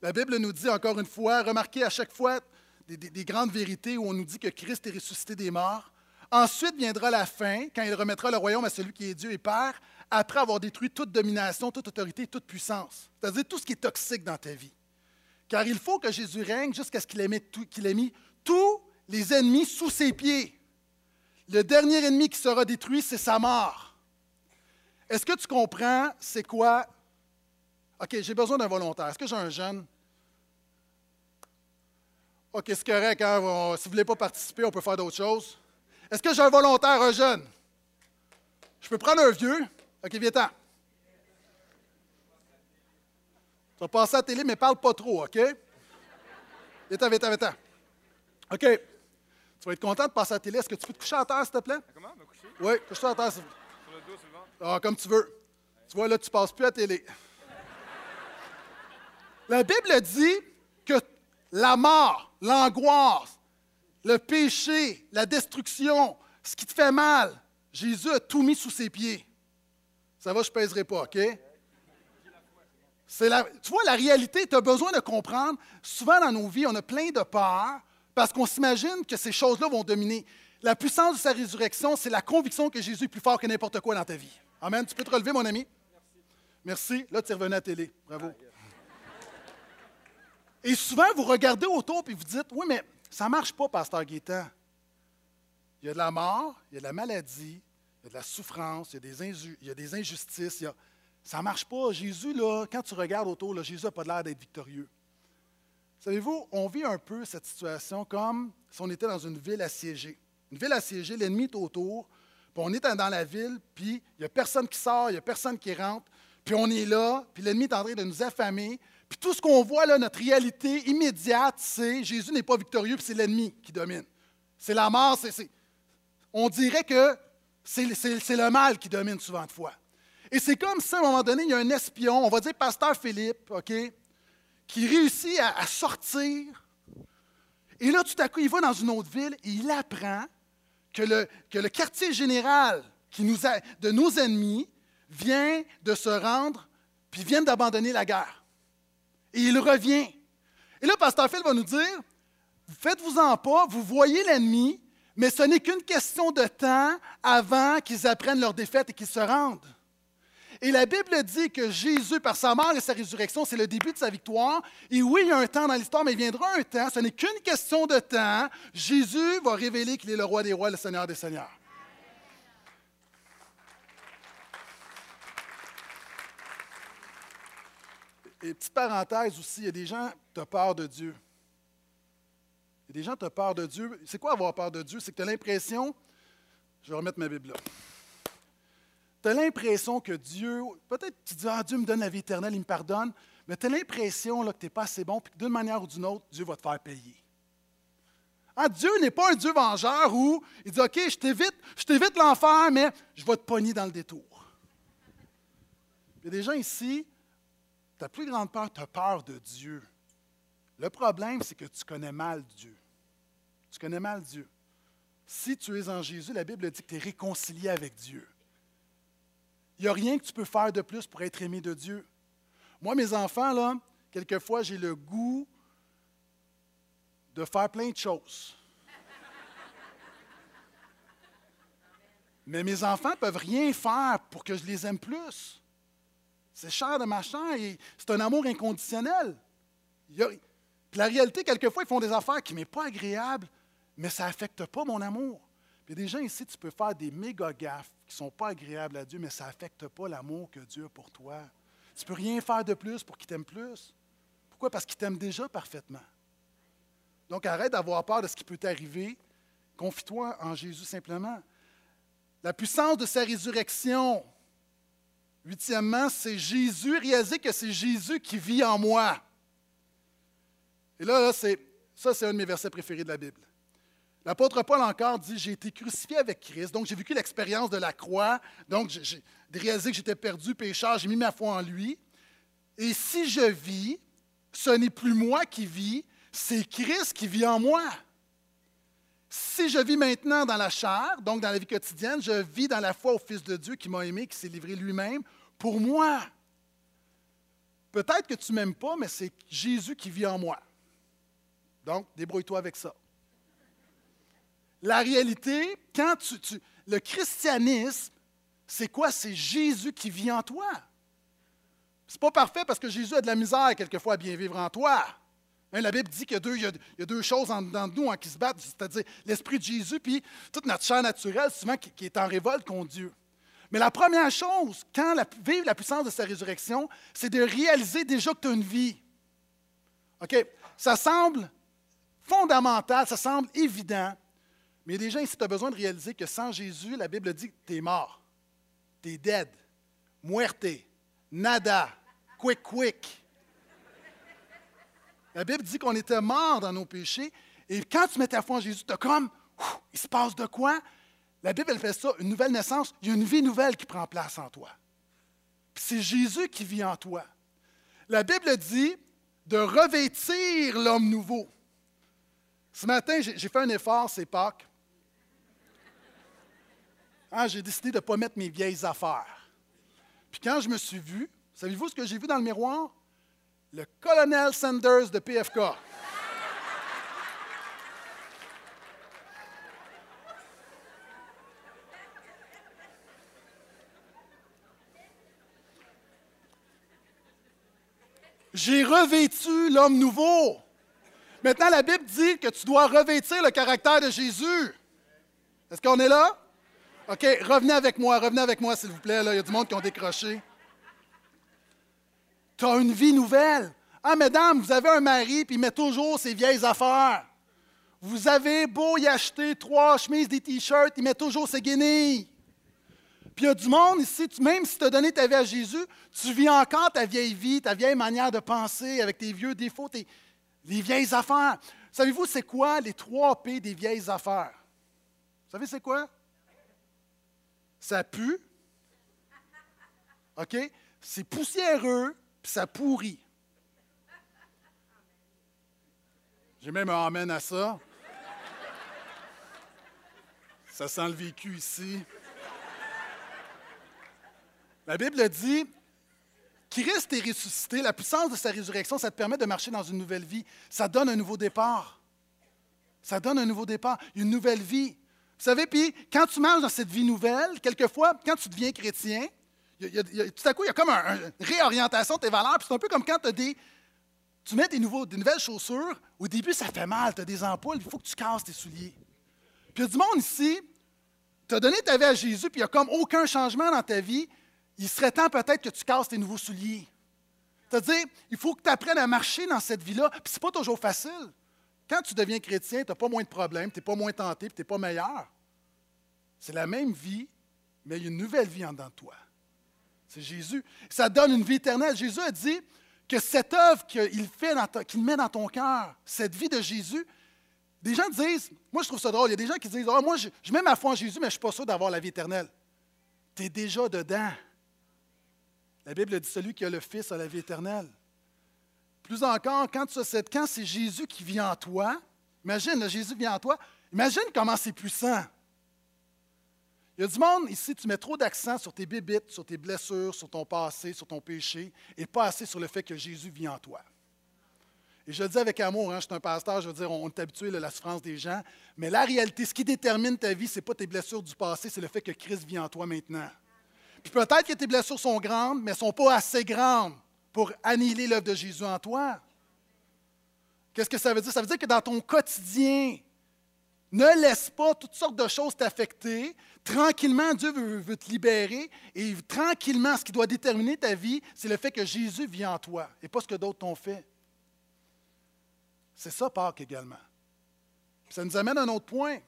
La Bible nous dit encore une fois, remarquez à chaque fois des, des, grandes vérités où on nous dit que Christ est ressuscité des morts. Ensuite viendra la fin, quand il remettra le royaume à celui qui est Dieu et Père, après avoir détruit toute domination, toute autorité, toute puissance. C'est-à-dire tout ce qui est toxique dans ta vie. Car il faut que Jésus règne jusqu'à ce qu'il ait, mis tous les ennemis sous ses pieds. Le dernier ennemi qui sera détruit, c'est sa mort. Est-ce que tu comprends c'est quoi? OK, j'ai besoin d'un volontaire. Est-ce que j'ai un jeune? OK, c'est correct. Hein? Si vous ne voulez pas participer, on peut faire d'autres choses. Est-ce que j'ai un volontaire, un jeune? Je peux prendre un vieux? OK, viens-t'en. Tu vas passer à la télé, mais parle pas trop, OK? Viens-t'en, viens-t'en, viens-t'en. OK. Tu vas être content de passer à la télé. Est-ce que tu peux te coucher à terre, s'il te plaît? Comment? Me coucher? Oui, couche-toi à terre. Sur le dos, sur le ventre? Ah, comme tu veux. Tu vois, là, tu ne passes plus à la télé. La Bible dit que la mort, l'angoisse, le péché, la destruction, ce qui te fait mal, Jésus a tout mis sous ses pieds. Ça va, je ne pèserai pas, OK? La, tu vois, la réalité, tu as besoin de comprendre. Souvent dans nos vies, on a plein de peurs parce qu'on s'imagine que ces choses-là vont dominer. La puissance de sa résurrection, c'est la conviction que Jésus est plus fort que n'importe quoi dans ta vie. Amen. Tu peux te relever, mon ami? Merci. Merci. Là, tu es revenu à la télé. Bravo. Et souvent, vous regardez autour et vous dites Oui, mais ça ne marche pas, Pasteur Gaétan. Il y a de la mort, il y a de la maladie, il y a de la souffrance, il y a des, il y a des injustices. Ça ne marche pas. Jésus, là, quand tu regardes autour, là, Jésus n'a pas l'air d'être victorieux. Savez-vous, on vit un peu cette situation comme si on était dans une ville assiégée. Une ville assiégée, l'ennemi est autour, puis on est dans la ville, puis il n'y a personne qui sort, il n'y a personne qui rentre, puis on est là, puis l'ennemi est en train de nous affamer, Puis tout ce qu'on voit là, notre réalité immédiate, c'est Jésus n'est pas victorieux, puis c'est l'ennemi qui domine. C'est la mort, c'est, on dirait que c'est, le mal qui domine souvent de fois. Et c'est comme si à un moment donné, il y a un espion, on va dire Pasteur Philippe, OK, qui réussit à, sortir. Et là, tout à coup, il va dans une autre ville et il apprend que le, quartier général qui nous de nos ennemis vient de se rendre, puis vient d'abandonner la guerre. Et il revient. Et là, Pasteur Phil va nous dire, faites-vous-en pas, vous voyez l'ennemi, mais ce n'est qu'une question de temps avant qu'ils apprennent leur défaite et qu'ils se rendent. Et la Bible dit que Jésus, par sa mort et sa résurrection, c'est le début de sa victoire. Et oui, il y a un temps dans l'histoire, mais il viendra un temps, ce n'est qu'une question de temps. Jésus va révéler qu'il est le roi des rois, le Seigneur des seigneurs. Et petite parenthèse aussi, il y a des gens qui ont peur de Dieu. Il y a des gens qui ont peur de Dieu. C'est quoi avoir peur de Dieu? C'est que tu as l'impression, je vais remettre ma Bible là. Tu as l'impression que Dieu, peut-être tu dis, ah, Dieu me donne la vie éternelle, il me pardonne, mais tu as l'impression que tu n'es pas assez bon, puis d'une manière ou d'une autre, Dieu va te faire payer. Ah, Dieu n'est pas un Dieu vengeur où il dit, OK, je t'évite, je t'évite l'enfer, mais je vais te pogner dans le détour. Il y a des gens ici, ta plus grande peur, tu as peur de Dieu. Le problème, c'est que tu connais mal Dieu. Tu connais mal Dieu. Si tu es en Jésus, la Bible dit que tu es réconcilié avec Dieu. Il n'y a rien que tu peux faire de plus pour être aimé de Dieu. Moi, mes enfants, là, quelquefois, j'ai le goût de faire plein de choses. Mais mes enfants ne peuvent rien faire pour que je les aime plus. C'est cher de ma chair et c'est un amour inconditionnel. puis la réalité, quelquefois, ils font des affaires qui ne sont pas agréables, mais ça n'affecte pas mon amour. Puis des gens ici, tu peux faire des méga gaffes qui ne sont pas agréables à Dieu, mais ça n'affecte pas l'amour que Dieu a pour toi. Tu ne peux rien faire de plus pour qu'il t'aime plus. Pourquoi? Parce qu'il t'aime déjà parfaitement. Donc arrête d'avoir peur de ce qui peut t'arriver. Confie-toi en Jésus simplement. La puissance de sa résurrection, Huitièmement, c'est Jésus, réaliser que c'est Jésus qui vit en moi. Et là, c'est, ça, c'est un de mes versets préférés de la Bible. L'apôtre Paul encore dit, j'ai été crucifié avec Christ, donc j'ai vécu l'expérience de la croix, donc j'ai réalisé que j'étais perdu, pécheur, j'ai mis ma foi en lui. Et si je vis, ce n'est plus moi qui vis, c'est Christ qui vit en moi. Si je vis maintenant dans la chair, donc dans la vie quotidienne, je vis dans la foi au Fils de Dieu qui m'a aimé, qui s'est livré lui-même pour moi. Peut-être que tu ne m'aimes pas, mais c'est Jésus qui vit en moi. Donc, débrouille-toi avec ça. La réalité, quand tu, le christianisme, c'est quoi? C'est Jésus qui vit en toi. C'est pas parfait parce que Jésus a de la misère quelquefois à bien vivre en toi. Hein, la Bible dit qu'il y a deux, il choses en dedans de nous hein, qui se battent, c'est-à-dire l'esprit de Jésus puis toute notre chair naturelle, souvent qui est en révolte contre Dieu. Mais la première chose, quand la, vivre la puissance de sa résurrection, c'est de réaliser déjà que tu as une vie. OK? Ça semble fondamental, ça semble évident, mais déjà ici, tu as besoin de réaliser que sans Jésus, la Bible dit que tu es mort. Tu es dead. Muerte. Nada. Quick, quick. La Bible dit qu'on était mort dans nos péchés. Et quand tu mets ta foi en Jésus, tu as comme, il se passe de quoi? La Bible, elle fait ça, une nouvelle naissance, il y a une vie nouvelle qui prend place en toi. c'est Jésus qui vit en toi. La Bible dit de revêtir l'homme nouveau. Ce matin, j'ai fait un effort, c'est Pâques. Ah, j'ai décidé de ne pas mettre mes vieilles affaires. Puis quand je me suis vu, savez-vous ce que j'ai vu dans le miroir? Le colonel Sanders de PFK. J'ai revêtu l'homme nouveau. Maintenant, la Bible dit que tu dois revêtir le caractère de Jésus. Est-ce qu'on est là? OK, revenez avec moi, revenez avec moi, s'il vous plaît. Là. Il y a du monde qui ont décroché. Tu as une vie nouvelle. Ah, mesdames, vous avez un mari, puis il met toujours ses vieilles affaires. Vous avez beau y acheter trois chemises, des t-shirts, il met toujours ses guenilles. Puis il y a du monde ici, même si tu as donné ta vie à Jésus, tu vis encore ta vieille vie, ta vieille manière de penser avec tes vieux défauts, tes, les vieilles affaires. Savez-vous, c'est quoi les trois P des vieilles affaires? Vous savez, c'est quoi? Ça pue. OK? C'est poussiéreux, puis ça pourrit. J'ai même un amène à ça. Ça sent le vécu ici. La Bible dit Christ est ressuscité, la puissance de sa résurrection, ça te permet de marcher dans une nouvelle vie. Ça donne un nouveau départ. Ça donne un nouveau départ, une nouvelle vie. Vous savez, puis quand tu marches dans cette vie nouvelle, quelquefois, quand tu deviens chrétien, tout à coup, il y a comme une réorientation de tes valeurs. Puis c'est un peu comme quand tu des. Tu mets des, nouvelles chaussures. Au début, ça fait mal, tu as des ampoules, il faut que tu casses tes souliers. Puis il y a du monde ici, tu as donné ta vie à Jésus, puis il n'y a comme aucun changement dans ta vie. Il serait temps peut-être que tu casses tes nouveaux souliers. C'est-à-dire, il faut que tu apprennes à marcher dans cette vie-là, puis ce n'est pas toujours facile. Quand tu deviens chrétien, tu n'as pas moins de problèmes, tu n'es pas moins tenté, tu n'es pas meilleur. C'est la même vie, mais il y a une nouvelle vie en dedans de toi. C'est Jésus. Ça donne une vie éternelle. Jésus a dit que cette œuvre qu'il fait, qu'il met dans ton cœur, cette vie de Jésus, des gens disent, moi je trouve ça drôle, il y a des gens qui disent, ah, moi je, mets ma foi en Jésus, mais je ne suis pas sûr d'avoir la vie éternelle. Tu es déjà dedans. La Bible dit, celui qui a le Fils a la vie éternelle. Plus encore, quand, quand c'est Jésus qui vit en toi, imagine, Jésus vient en toi, imagine comment c'est puissant. Il y a du monde ici, tu mets trop d'accent sur tes bébites, sur tes blessures, sur ton passé, sur ton péché, et pas assez sur le fait que Jésus vit en toi. Et je le dis avec amour, hein, je suis un pasteur, je veux dire, on est habitué à la souffrance des gens, mais la réalité, ce qui détermine ta vie, ce n'est pas tes blessures du passé, c'est le fait que Christ vit en toi maintenant. Puis peut-être que tes blessures sont grandes, mais ne sont pas assez grandes pour annihiler l'œuvre de Jésus en toi. Qu'est-ce que ça veut dire? Ça veut dire que dans ton quotidien, ne laisse pas toutes sortes de choses t'affecter. Tranquillement, Dieu veut, te libérer. Et tranquillement, ce qui doit déterminer ta vie, c'est le fait que Jésus vit en toi et pas ce que d'autres t'ont fait. C'est ça Pâques également. ça nous amène à un autre point.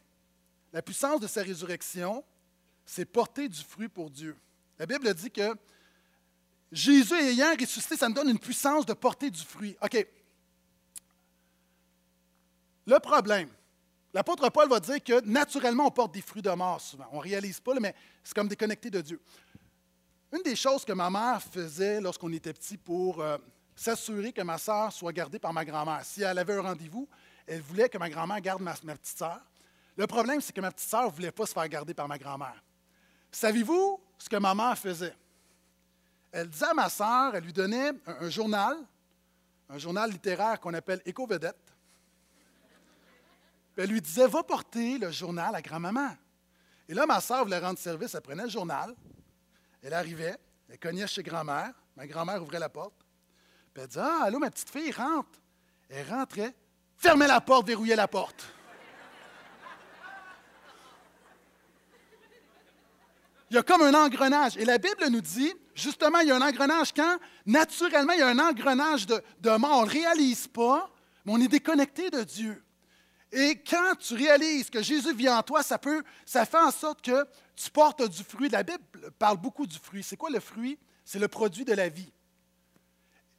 La puissance de sa résurrection, c'est porter du fruit pour Dieu. La Bible dit que Jésus ayant ressuscité, ça nous donne une puissance de porter du fruit. OK. Le problème, l'apôtre Paul va dire que naturellement, on porte des fruits de mort souvent. On ne réalise pas, mais c'est comme déconnecté de Dieu. Une des choses que ma mère faisait lorsqu'on était petit pour euh, s'assurer que ma sœur soit gardée par ma grand-mère. Si elle avait un rendez-vous, elle voulait que ma grand-mère garde ma, petite sœur. Le problème, c'est que ma petite sœur ne voulait pas se faire garder par ma grand-mère. Savez-vous ce que ma mère faisait? Elle disait à ma sœur, elle lui donnait un, journal, un journal littéraire qu'on appelle Éco-Vedette. Elle lui disait, va porter le journal à grand-maman. Et là, ma sœur voulait rendre service, elle prenait le journal, elle arrivait, elle cognait chez grand-mère, ma grand-mère ouvrait la porte, puis elle dit Ah, allô, ma petite fille, rentre. Elle rentrait, fermait la porte, verrouillait la porte. Il y a comme un engrenage. Et la Bible nous dit, justement, il y a un engrenage quand, naturellement, il y a un engrenage de, mort. On ne réalise pas, mais on est déconnecté de Dieu. Et quand tu réalises que Jésus vit en toi, ça, peut, ça fait en sorte que tu portes du fruit. La Bible parle beaucoup du fruit. C'est quoi le fruit? C'est le produit de la vie.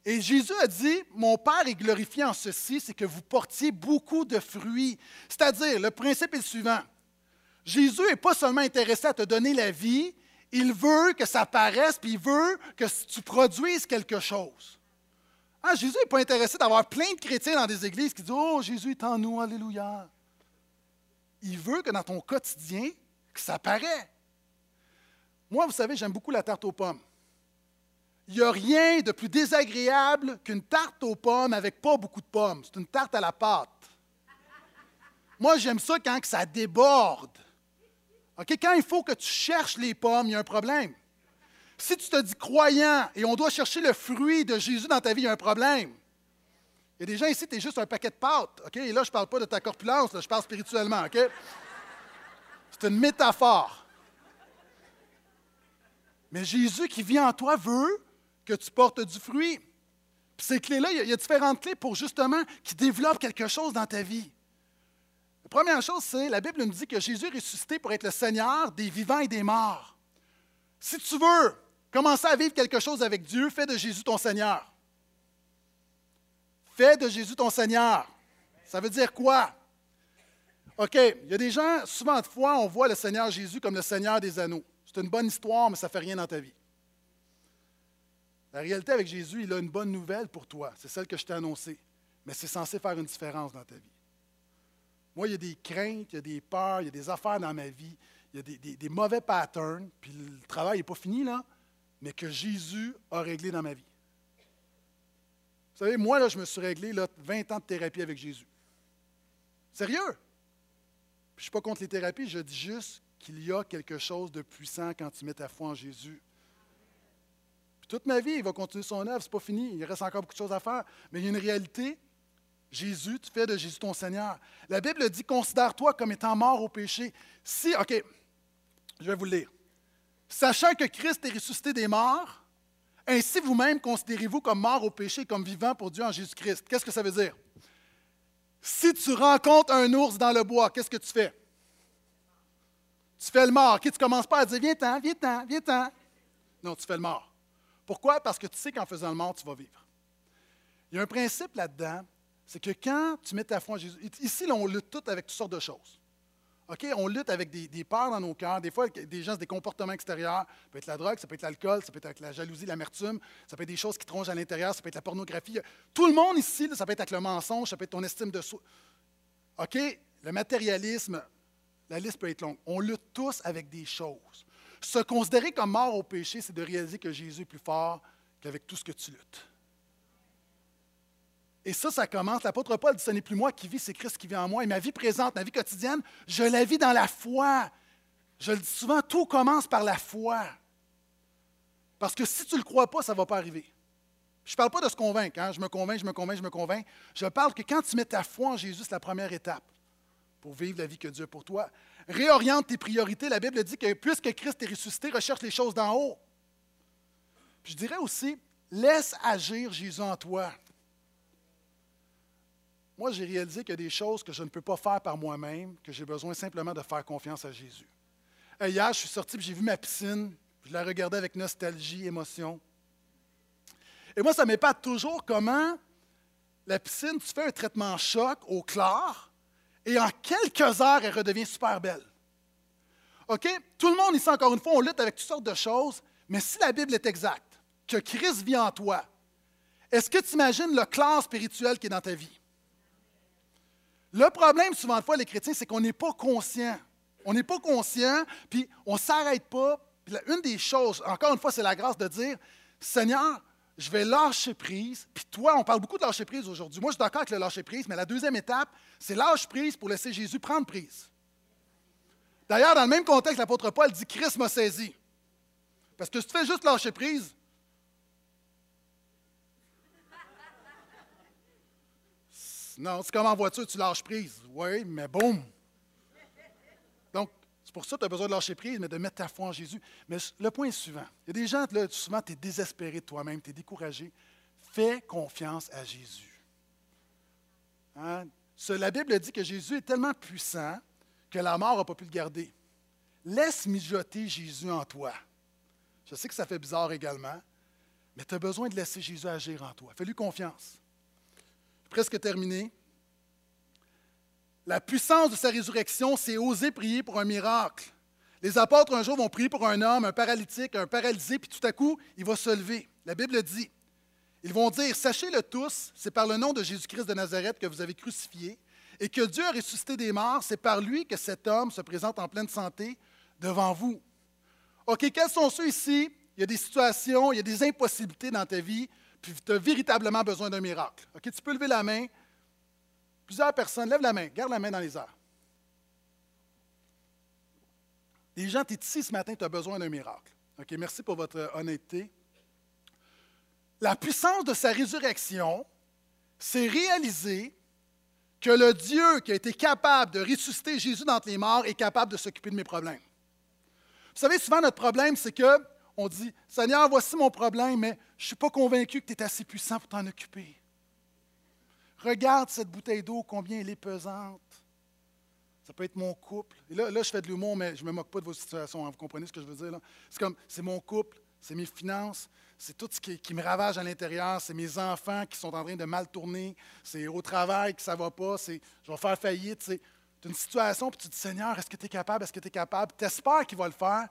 Et Jésus a dit, mon Père est glorifié en ceci, c'est que vous portiez beaucoup de fruits. C'est-à-dire, le principe est le suivant. Jésus n'est pas seulement intéressé à te donner la vie, il veut que ça paraisse, puis il veut que tu produises quelque chose. Ah, Jésus n'est pas intéressé d'avoir plein de chrétiens dans des églises qui disent Oh, Jésus est en nous, Alléluia. Il veut que dans ton quotidien, que ça paraît. Moi, vous savez, j'aime beaucoup la tarte aux pommes il n'y a rien de plus désagréable qu'une tarte aux pommes avec pas beaucoup de pommes. C'est une tarte à la pâte. Moi, j'aime ça quand ça déborde. Quand il faut que tu cherches les pommes, il y a un problème. Si tu te dis croyant et on doit chercher le fruit de Jésus dans ta vie, il y a un problème. Il y a des gens ici, tu es juste un paquet de pâtes. Et là, je ne parle pas de ta corpulence, je parle spirituellement. C'est une métaphore. Mais Jésus qui vit en toi veut que tu portes du fruit. Puis ces clés-là, il y, a différentes clés pour justement qui développent quelque chose dans ta vie. La première chose, c'est la Bible nous dit que Jésus est ressuscité pour être le Seigneur des vivants et des morts. Si tu veux commencer à vivre quelque chose avec Dieu, fais de Jésus ton Seigneur. Fais de Jésus ton Seigneur. Ça veut dire quoi? OK, il y a des gens, souvent de fois, on voit le Seigneur Jésus comme le Seigneur des anneaux. C'est une bonne histoire, mais ça ne fait rien dans ta vie. La réalité avec Jésus, il a une bonne nouvelle pour toi. C'est celle que je t'ai annoncée. Mais c'est censé faire une différence dans ta vie. Moi, il y a des craintes, il y a des peurs, il y a des affaires dans ma vie, il y a des, mauvais patterns, puis le travail n'est pas fini, là, mais que Jésus a réglé dans ma vie. Vous savez, moi, là, je me suis réglé là, 20 ans de thérapie avec Jésus. Sérieux? je ne suis pas contre les thérapies, je dis juste qu'il y a quelque chose de puissant quand tu mets ta foi en Jésus. toute ma vie, il va continuer son œuvre, ce n'est pas fini, il reste encore beaucoup de choses à faire. Mais il y a une réalité. Jésus, tu fais de Jésus ton Seigneur. La Bible dit considère-toi comme étant mort au péché. Si, OK, je vais vous le lire. Sachant que Christ est ressuscité des morts, ainsi vous-même considérez-vous comme mort au péché, comme vivant pour Dieu en Jésus-Christ. Qu'est-ce que ça veut dire? Si tu rencontres un ours dans le bois, qu'est-ce que tu fais? Tu fais le mort. tu ne commences pas à dire Viens-t'en, viens-t'en, viens-t'en. Non, tu fais le mort. Pourquoi? Parce que tu sais qu'en faisant le mort, tu vas vivre. Il y a un principe là-dedans, c'est que quand tu mets ta foi en Jésus, ici, on lutte tout avec toutes sortes de choses. On lutte avec des, peurs dans nos cœurs. Des fois, des gens, des comportements extérieurs. Ça peut être la drogue, ça peut être l'alcool, ça peut être la jalousie, l'amertume, ça peut être des choses qui tronchent à l'intérieur, ça peut être la pornographie. Tout le monde ici, ça peut être avec le mensonge, ça peut être ton estime de soi. OK? Le matérialisme, la liste peut être longue. On lutte tous avec des choses. Se considérer comme mort au péché, c'est de réaliser que Jésus est plus fort qu'avec tout ce que tu luttes. Et ça, ça commence. L'apôtre Paul dit Ce n'est plus moi qui vis, c'est Christ qui vit en moi. Et ma vie présente, ma vie quotidienne, je la vis dans la foi. Je le dis souvent, tout commence par la foi. Parce que si tu ne le crois pas, ça ne va pas arriver. Je ne parle pas de se convaincre. Hein? Je me convainc, je me convainc, je me convainc. Je parle que quand tu mets ta foi en Jésus, c'est la première étape pour vivre la vie que Dieu a pour toi. Réoriente tes priorités. La Bible dit que puisque Christ est ressuscité, recherche les choses d'en haut. Puis je dirais aussi, laisse agir Jésus en toi moi, j'ai réalisé qu'il y a des choses que je ne peux pas faire par moi-même, que j'ai besoin simplement de faire confiance à Jésus. Hier, je suis sorti et j'ai vu ma piscine. Je la regardais avec nostalgie, émotion. Et moi, ça m'épate toujours comment la piscine, tu fais un traitement choc au clair et en quelques heures, elle redevient super belle. OK? Tout le monde ici, encore une fois, on lutte avec toutes sortes de choses, mais si la Bible est exacte, que Christ vit en toi, est-ce que tu imagines le clair spirituel qui est dans ta vie? Le problème, souvent de fois, les chrétiens, c'est qu'on n'est pas conscient. On n'est pas conscient, puis on ne s'arrête pas. une des choses, encore une fois, c'est la grâce de dire Seigneur, je vais lâcher prise. Puis toi, on parle beaucoup de lâcher prise aujourd'hui. Moi, je suis d'accord avec le lâcher prise, mais la deuxième étape, c'est lâcher prise pour laisser Jésus prendre prise. D'ailleurs, dans le même contexte, l'apôtre Paul dit Christ m'a saisi. Parce que si tu fais juste lâcher prise, Non, c'est comme en voiture, tu lâches prise. Oui, mais boum! Donc, c'est pour ça que tu as besoin de lâcher prise, mais de mettre ta foi en Jésus. Mais le point est suivant. Il y a des gens, là, souvent, tu es désespéré de toi-même, tu es découragé. Fais confiance à Jésus. Hein? La Bible dit que Jésus est tellement puissant que la mort n'a pas pu le garder. Laisse mijoter Jésus en toi. Je sais que ça fait bizarre également, mais tu as besoin de laisser Jésus agir en toi. Fais-lui confiance presque terminé. La puissance de sa résurrection, c'est oser prier pour un miracle. Les apôtres, un jour, vont prier pour un homme, un paralytique, un paralysé, puis tout à coup, il va se lever. La Bible dit. Ils vont dire Sachez-le tous, c'est par le nom de Jésus-Christ de Nazareth que vous avez crucifié, et que Dieu a ressuscité des morts, c'est par lui que cet homme se présente en pleine santé devant vous. OK, quels sont ceux ici? Il y a des situations, il y a des impossibilités dans ta vie puis tu as véritablement besoin d'un miracle. OK, tu peux lever la main. Plusieurs personnes, lève la main, garde la main dans les airs. Des gens, tu es ici ce matin, tu as besoin d'un miracle. OK, merci pour votre honnêteté. La puissance de sa résurrection, c'est réaliser que le Dieu qui a été capable de ressusciter Jésus d'entre les morts est capable de s'occuper de mes problèmes. Vous savez, souvent notre problème, c'est que on dit Seigneur, voici mon problème, mais je ne suis pas convaincu que tu es assez puissant pour t'en occuper. Regarde cette bouteille d'eau, combien elle est pesante. Ça peut être mon couple. Là, là je fais de l'humour, mais je ne me moque pas de vos situations. Hein. Vous comprenez ce que je veux dire? C'est comme, c'est mon couple, c'est mes finances, c'est tout ce qui, me ravage à l'intérieur, c'est mes enfants qui sont en train de mal tourner, c'est au travail que ça ne va pas, c'est je vais faire faillite. C'est une situation, puis tu dis, Seigneur, est-ce que tu es capable, est-ce que tu es capable? Tu espères qu'il va le faire.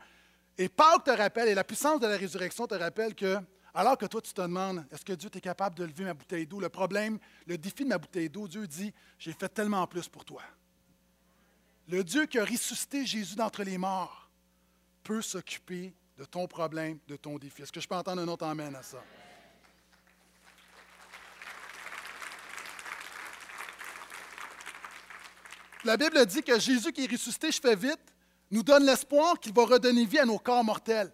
Et Pâques te rappelle, et la puissance de la résurrection te rappelle que, alors que toi, tu te demandes, est-ce que Dieu est capable de lever ma bouteille d'eau? Le problème, le défi de ma bouteille d'eau, Dieu dit, j'ai fait tellement plus pour toi. Le Dieu qui a ressuscité Jésus d'entre les morts peut s'occuper de ton problème, de ton défi. Est-ce que je peux entendre un autre amène à ça? La Bible dit que Jésus qui est ressuscité, je fais vite, nous donne l'espoir qu'il va redonner vie à nos corps mortels.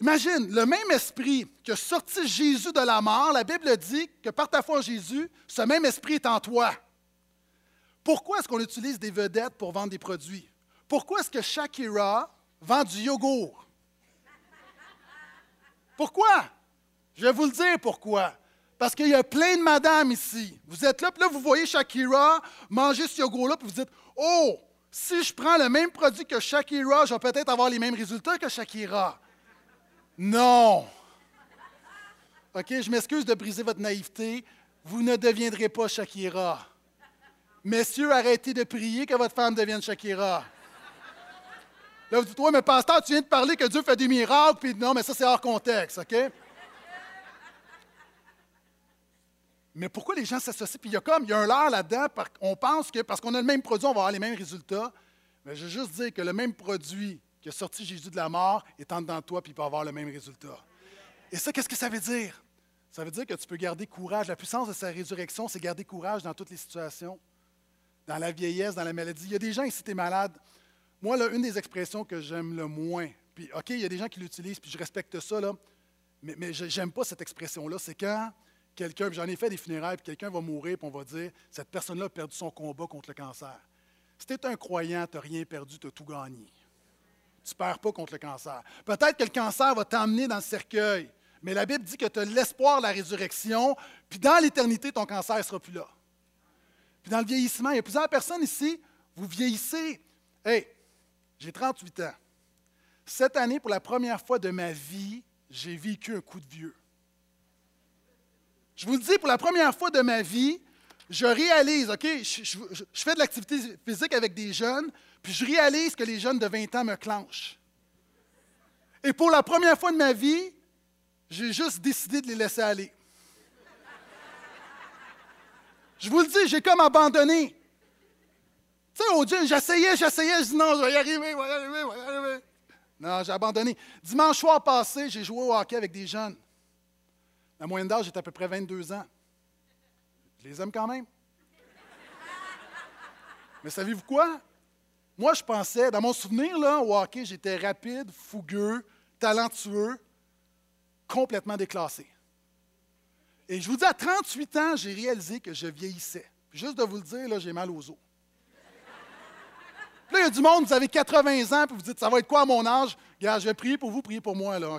Imagine, le même esprit qui a sorti Jésus de la mort, la Bible dit que par ta foi en Jésus, ce même esprit est en toi. Pourquoi est-ce qu'on utilise des vedettes pour vendre des produits? Pourquoi est-ce que Shakira vend du yogourt? Pourquoi? Je vais vous le dire pourquoi. Parce qu'il y a plein de madames ici. Vous êtes là, puis là, vous voyez Shakira manger ce yogourt-là, puis vous dites Oh, si je prends le même produit que Shakira, je vais peut-être avoir les mêmes résultats que Shakira. Non. OK, je m'excuse de briser votre naïveté. Vous ne deviendrez pas Shakira. Messieurs, arrêtez de prier que votre femme devienne Shakira. Là, vous dites, oui, mais pasteur, tu viens de parler que Dieu fait des miracles, puis non, mais ça, c'est hors contexte, OK? Mais pourquoi les gens s'associent? Puis il y a comme, il y a un leurre là-dedans, on pense que parce qu'on a le même produit, on va avoir les mêmes résultats. Mais je veux juste dire que le même produit qui a sorti Jésus de la mort est en dedans de toi, puis il peut avoir le même résultat. Et ça, qu'est-ce que ça veut dire? Ça veut dire que tu peux garder courage. La puissance de sa résurrection, c'est garder courage dans toutes les situations dans la vieillesse, dans la maladie. Il y a des gens ici, tu es malade. Moi, là, une des expressions que j'aime le moins, puis OK, il y a des gens qui l'utilisent, puis je respecte ça, mais, mais je n'aime pas cette expression-là, c'est quand quelqu'un, j'en ai fait des funérailles, puis quelqu'un va mourir, puis on va dire, cette personne-là a perdu son combat contre le cancer. Si tu es un croyant, tu n'as rien perdu, tu as tout gagné. Tu ne perds pas contre le cancer. Peut-être que le cancer va t'emmener dans le cercueil, mais la Bible dit que tu as l'espoir de la résurrection, puis dans l'éternité, ton cancer ne sera plus là dans le vieillissement, il y a plusieurs personnes ici, vous vieillissez. Hey, j'ai 38 ans. Cette année, pour la première fois de ma vie, j'ai vécu un coup de vieux. Je vous le dis, pour la première fois de ma vie, je réalise, OK, je, fais de l'activité physique avec des jeunes, puis je réalise que les jeunes de 20 ans me clenchent. Et pour la première fois de ma vie, j'ai juste décidé de les laisser aller. Je vous le dis, j'ai comme abandonné. Tu sais, au Dieu, j'essayais, j'essayais, je dis non, je vais y arriver, je vais y arriver, je vais y arriver. Non, j'ai abandonné. Dimanche soir passé, j'ai joué au hockey avec des jeunes. La moyenne d'âge est à peu près 22 ans. Je les aime quand même. Mais savez-vous quoi? Moi, je pensais, dans mon souvenir, là, au hockey, j'étais rapide, fougueux, talentueux, complètement déclassé. Et je vous dis, à 38 ans, j'ai réalisé que je vieillissais. juste de vous le dire, là, j'ai mal aux os. là, il y a du monde, vous avez 80 ans, puis vous dites, ça va être quoi à mon âge? Regarde, je vais prier pour vous, prier pour moi. Là.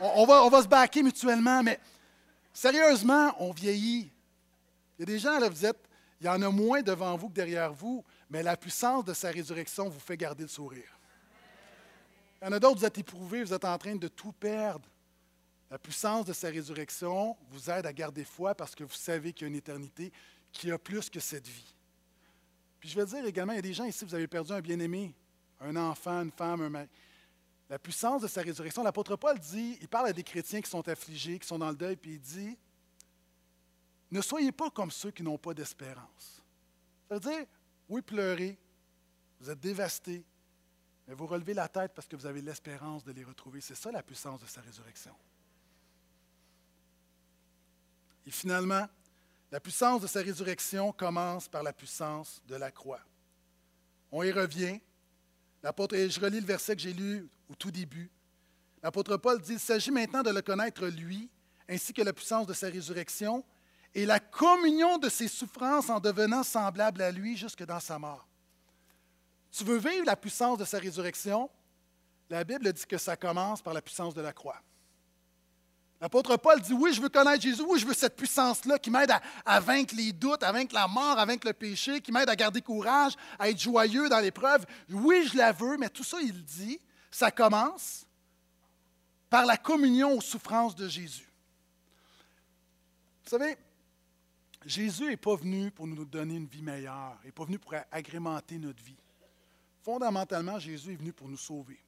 On va se baquer mutuellement, mais sérieusement, on vieillit. Il y a des gens, là, vous êtes, il y en a moins devant vous que derrière vous, mais la puissance de sa résurrection vous fait garder le sourire. Il y en a d'autres, vous êtes éprouvés, vous êtes en train de tout perdre. La puissance de sa résurrection vous aide à garder foi parce que vous savez qu'il y a une éternité qui a plus que cette vie. Puis je vais dire également, il y a des gens ici, vous avez perdu un bien-aimé, un enfant, une femme, un mari. La puissance de sa résurrection, l'apôtre Paul dit, il parle à des chrétiens qui sont affligés, qui sont dans le deuil, puis il dit, ne soyez pas comme ceux qui n'ont pas d'espérance. Ça veut dire, oui, pleurez, vous êtes dévastés, mais vous relevez la tête parce que vous avez l'espérance de les retrouver. C'est ça la puissance de sa résurrection. Et finalement, la puissance de sa résurrection commence par la puissance de la croix. On y revient. L'apôtre, je relis le verset que j'ai lu au tout début. L'apôtre Paul dit, il s'agit maintenant de le connaître lui, ainsi que la puissance de sa résurrection et la communion de ses souffrances en devenant semblable à lui jusque dans sa mort. Tu veux vivre la puissance de sa résurrection? La Bible dit que ça commence par la puissance de la croix. L'apôtre Paul dit Oui, je veux connaître Jésus, oui, je veux cette puissance-là qui m'aide à, vaincre les doutes, à vaincre la mort, à vaincre le péché, qui m'aide à garder courage, à être joyeux dans l'épreuve. Oui, je la veux, mais tout ça, il dit, ça commence par la communion aux souffrances de Jésus. Vous savez, Jésus n'est pas venu pour nous donner une vie meilleure, il n'est pas venu pour agrémenter notre vie. Fondamentalement, Jésus est venu pour nous sauver.